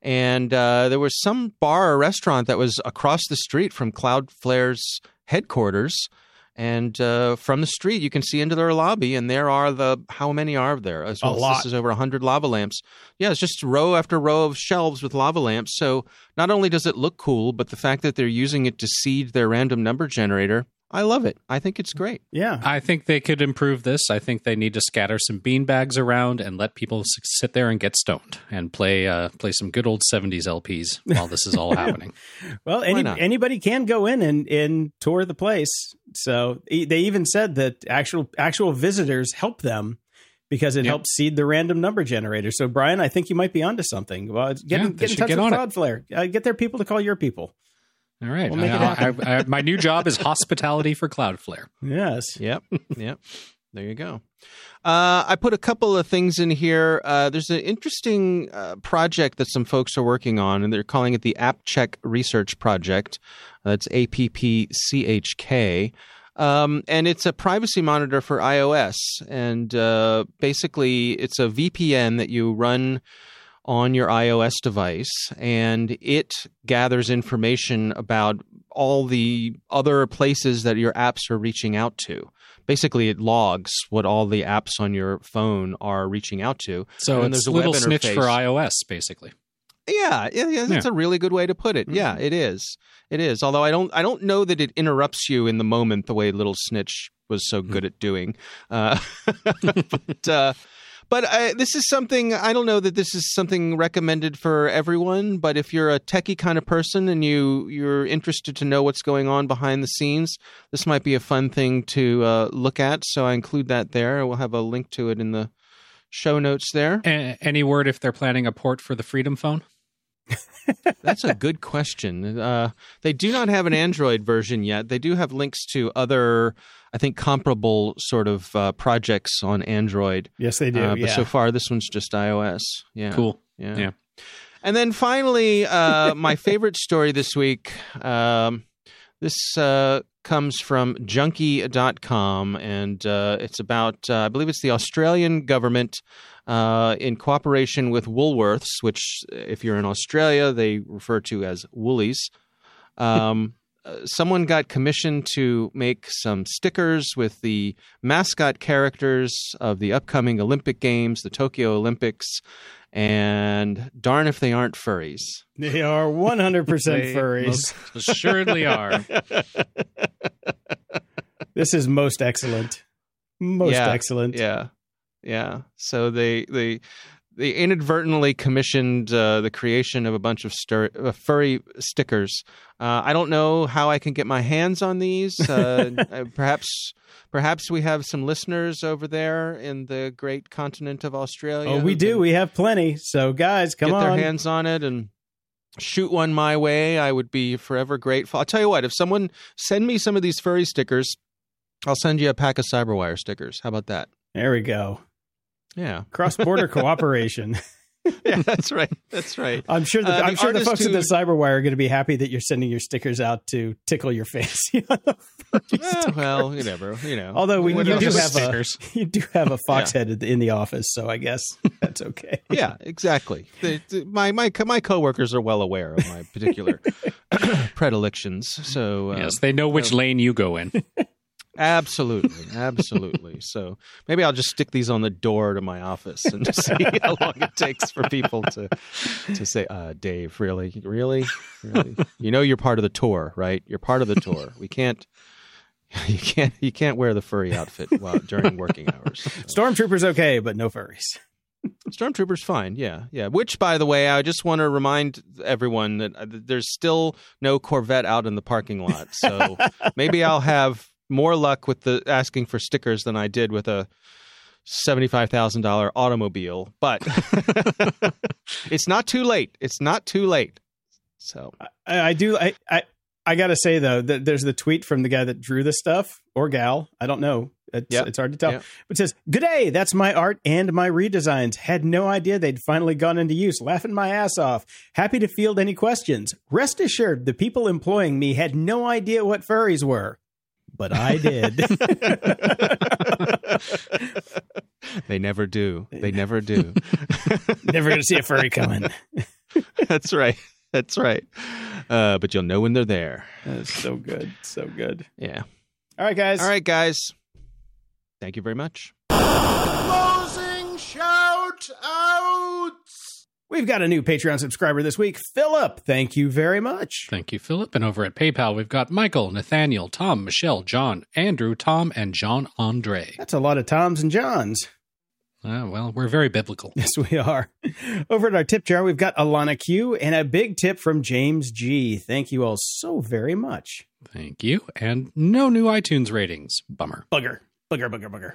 and uh, there was some bar or restaurant that was across the street from Cloudflare's headquarters, and uh, from the street you can see into their lobby, and there are the how many are there? As A well as lot. This is over hundred lava lamps. Yeah, it's just row after row of shelves with lava lamps. So not only does it look cool, but the fact that they're using it to seed their random number generator. I love it. I think it's great. Yeah. I think they could improve this. I think they need to scatter some bean bags around and let people sit there and get stoned and play uh, play some good old '70s LPs while this is all happening. Well, any, anybody can go in and, and tour the place. So e- they even said that actual actual visitors help them because it Yep. helps seed the random number generator. So Brian, I think you might be onto something. Well, get, Yeah, in, get in touch get with. Cloudflare. Uh, get their people to call your people. All right, We'll make it I- I- I- my new job is hospitality for Cloudflare. Yes. Yep. Yep. There you go. Uh, I put a couple of things in here. Uh, there's an interesting uh, project that some folks are working on, and they're calling it the App Check Research Project. That's A P P C H K. Um, and it's a privacy monitor for iOS. And uh, basically, it's a VPN that you run on your iOS device, and it gathers information about all the other places that your apps are reaching out to. Basically, it logs what all the apps on your phone are reaching out to. So And it's there's a little snitch for iOS, basically. Yeah, yeah, yeah, that's a really good way to put it. Yeah, it is. It is. Although I don't, I don't know that it interrupts you in the moment the way Little Snitch was so good at doing. Uh, but uh, but uh, this is something I don't know that this is something recommended for everyone. But if you're a techie kind of person and you you're interested to know what's going on behind the scenes, this might be a fun thing to uh, look at. So I include that there. We'll have a link to it in the show notes there. A- any word if they're planning a port for the Freedom Phone? That's a good question. Uh, they do not have an Android version yet. They do have links to other, I think, comparable sort of uh, projects on Android. Yes, they do. Uh, but yeah. so far, this one's just iOS. Yeah. Cool. Yeah. Yeah. And then finally, uh, my favorite story this week. Um, this uh, comes from junkee.com, and uh, it's about, uh, I believe it's the Australian government uh, in cooperation with Woolworths, which, if you're in Australia, they refer to as Woolies. Um, someone got commissioned to make some stickers with the mascot characters of the upcoming Olympic Games, the Tokyo Olympics, and darn if they aren't furries. they are 100% They furries. assuredly are. This is most excellent. Most Yeah, excellent. Yeah, yeah. So they they they inadvertently commissioned uh, the creation of a bunch of stir- uh, furry stickers. Uh, I don't know how I can get my hands on these. Uh, uh, perhaps perhaps we have some listeners over there in the great continent of Australia. Oh, we do. We have plenty. So, guys, come get on. Get their hands on it and shoot one my way. I would be forever grateful. I'll tell you what. If someone send me some of these furry stickers. I'll send you a pack of CyberWire stickers. How about that? There we go. Yeah. Cross border cooperation. yeah, that's right. That's right. I'm sure the, Uh, the I'm sure the artist folks at the who- CyberWire are going to be happy that you're sending your stickers out to tickle your fancy. Well, you never, you know. Although we, you do have stickers? a you do have a fox head in- in the office, so I guess that's okay. yeah, exactly. The, the- my my co- my coworkers are well aware of my particular predilections. So uh, yes, they know which lane you go in. Absolutely, absolutely. So maybe I'll just stick these on the door to my office and just see how long it takes for people to to say, uh, "Dave, really, really, really? You know, you're part of the tour, right? You're part of the tour. We can't." You can't you can't wear the furry outfit while during working hours. So- Stormtroopers okay, but no furries. Stormtroopers, fine. Yeah, yeah. Which, by the way, I just want to remind everyone that uh, there's still no Corvette out in the parking lot. So maybe I'll have more luck with the asking for stickers than I did with a seventy-five thousand dollar automobile. But it's not too late. It's not too late. So I, I do. I, I I gotta say though that there's the tweet from the guy that drew this stuff or gal. I don't know. It's, Yep. it's hard to tell. Yep. But it says, Good day. That's my art and my redesigns. Had no idea they'd finally gone into use. Laughing my ass off. Happy to field any questions. Rest assured, the people employing me had no idea what furries were. But I did. they never do. They never do. Never going to see a furry coming. That's right. That's right. Uh, but you'll know when they're there. That's so good. So good. Yeah. All right, guys. All right, guys. Thank you very much. Closing shout outs. We've got a new Patreon subscriber this week. Philip, thank you very much. Thank you, Philip. And over at PayPal, we've got Michael, Nathaniel, Tom, Michelle, John, Andrew, Tom, and John Andre. That's a lot of Toms and Johns. Uh, well, we're very biblical. Yes, we are. Over at our tip jar, we've got Alana Q and a big tip from James G. Thank you all so very much. Thank you. And no new iTunes ratings. Bummer. Bugger, bugger, bugger, bugger.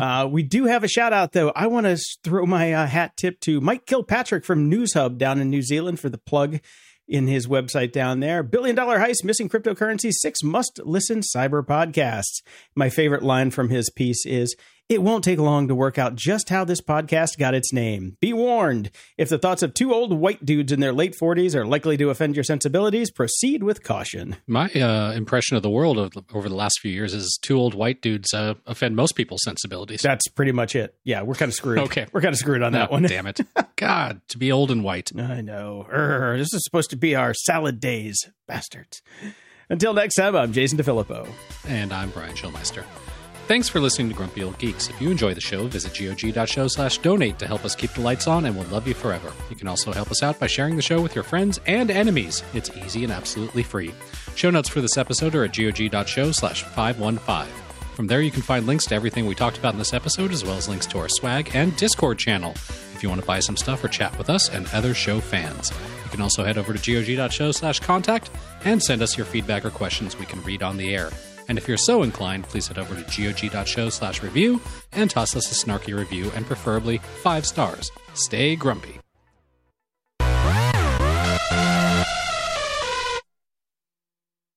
Uh, we do have a shout out though. I want to throw my uh, hat tip to Mike Kilpatrick from Newshub down in New Zealand for the plug in his website down there. Billion Dollar Heist, Missing Cryptocurrency, six must listen cyber podcasts. My favorite line from his piece is It won't take long to work out just how this podcast got its name. Be warned if the thoughts of two old white dudes in their late 40s are likely to offend your sensibilities, proceed with caution. My uh, impression of the world of, over the last few years is two old white dudes uh, offend most people's sensibilities. That's pretty much it. Yeah, we're kind of screwed. Okay. We're kind of screwed on that one. Damn it. God, to be old and white. I know. Urgh, this is supposed to be our salad days, bastards. Until next time, I'm Jason DeFilippo. And I'm Brian Schulmeister. Thanks for listening to Grumpy Old Geeks. If you enjoy the show, visit gog.show slash donate to help us keep the lights on, and we'll love you forever. You can also help us out by sharing the show with your friends and enemies. It's easy and absolutely free. Show notes for this episode are at gog.show slash 515. From there, you can find links to everything we talked about in this episode, as well as links to our swag and Discord channel if you want to buy some stuff or chat with us and other show fans. You can also head over to gog.show slash contact and send us your feedback or questions we can read on the air. And if you're so inclined, please head over to gog.show slash review and toss us a snarky review and preferably five stars. Stay grumpy.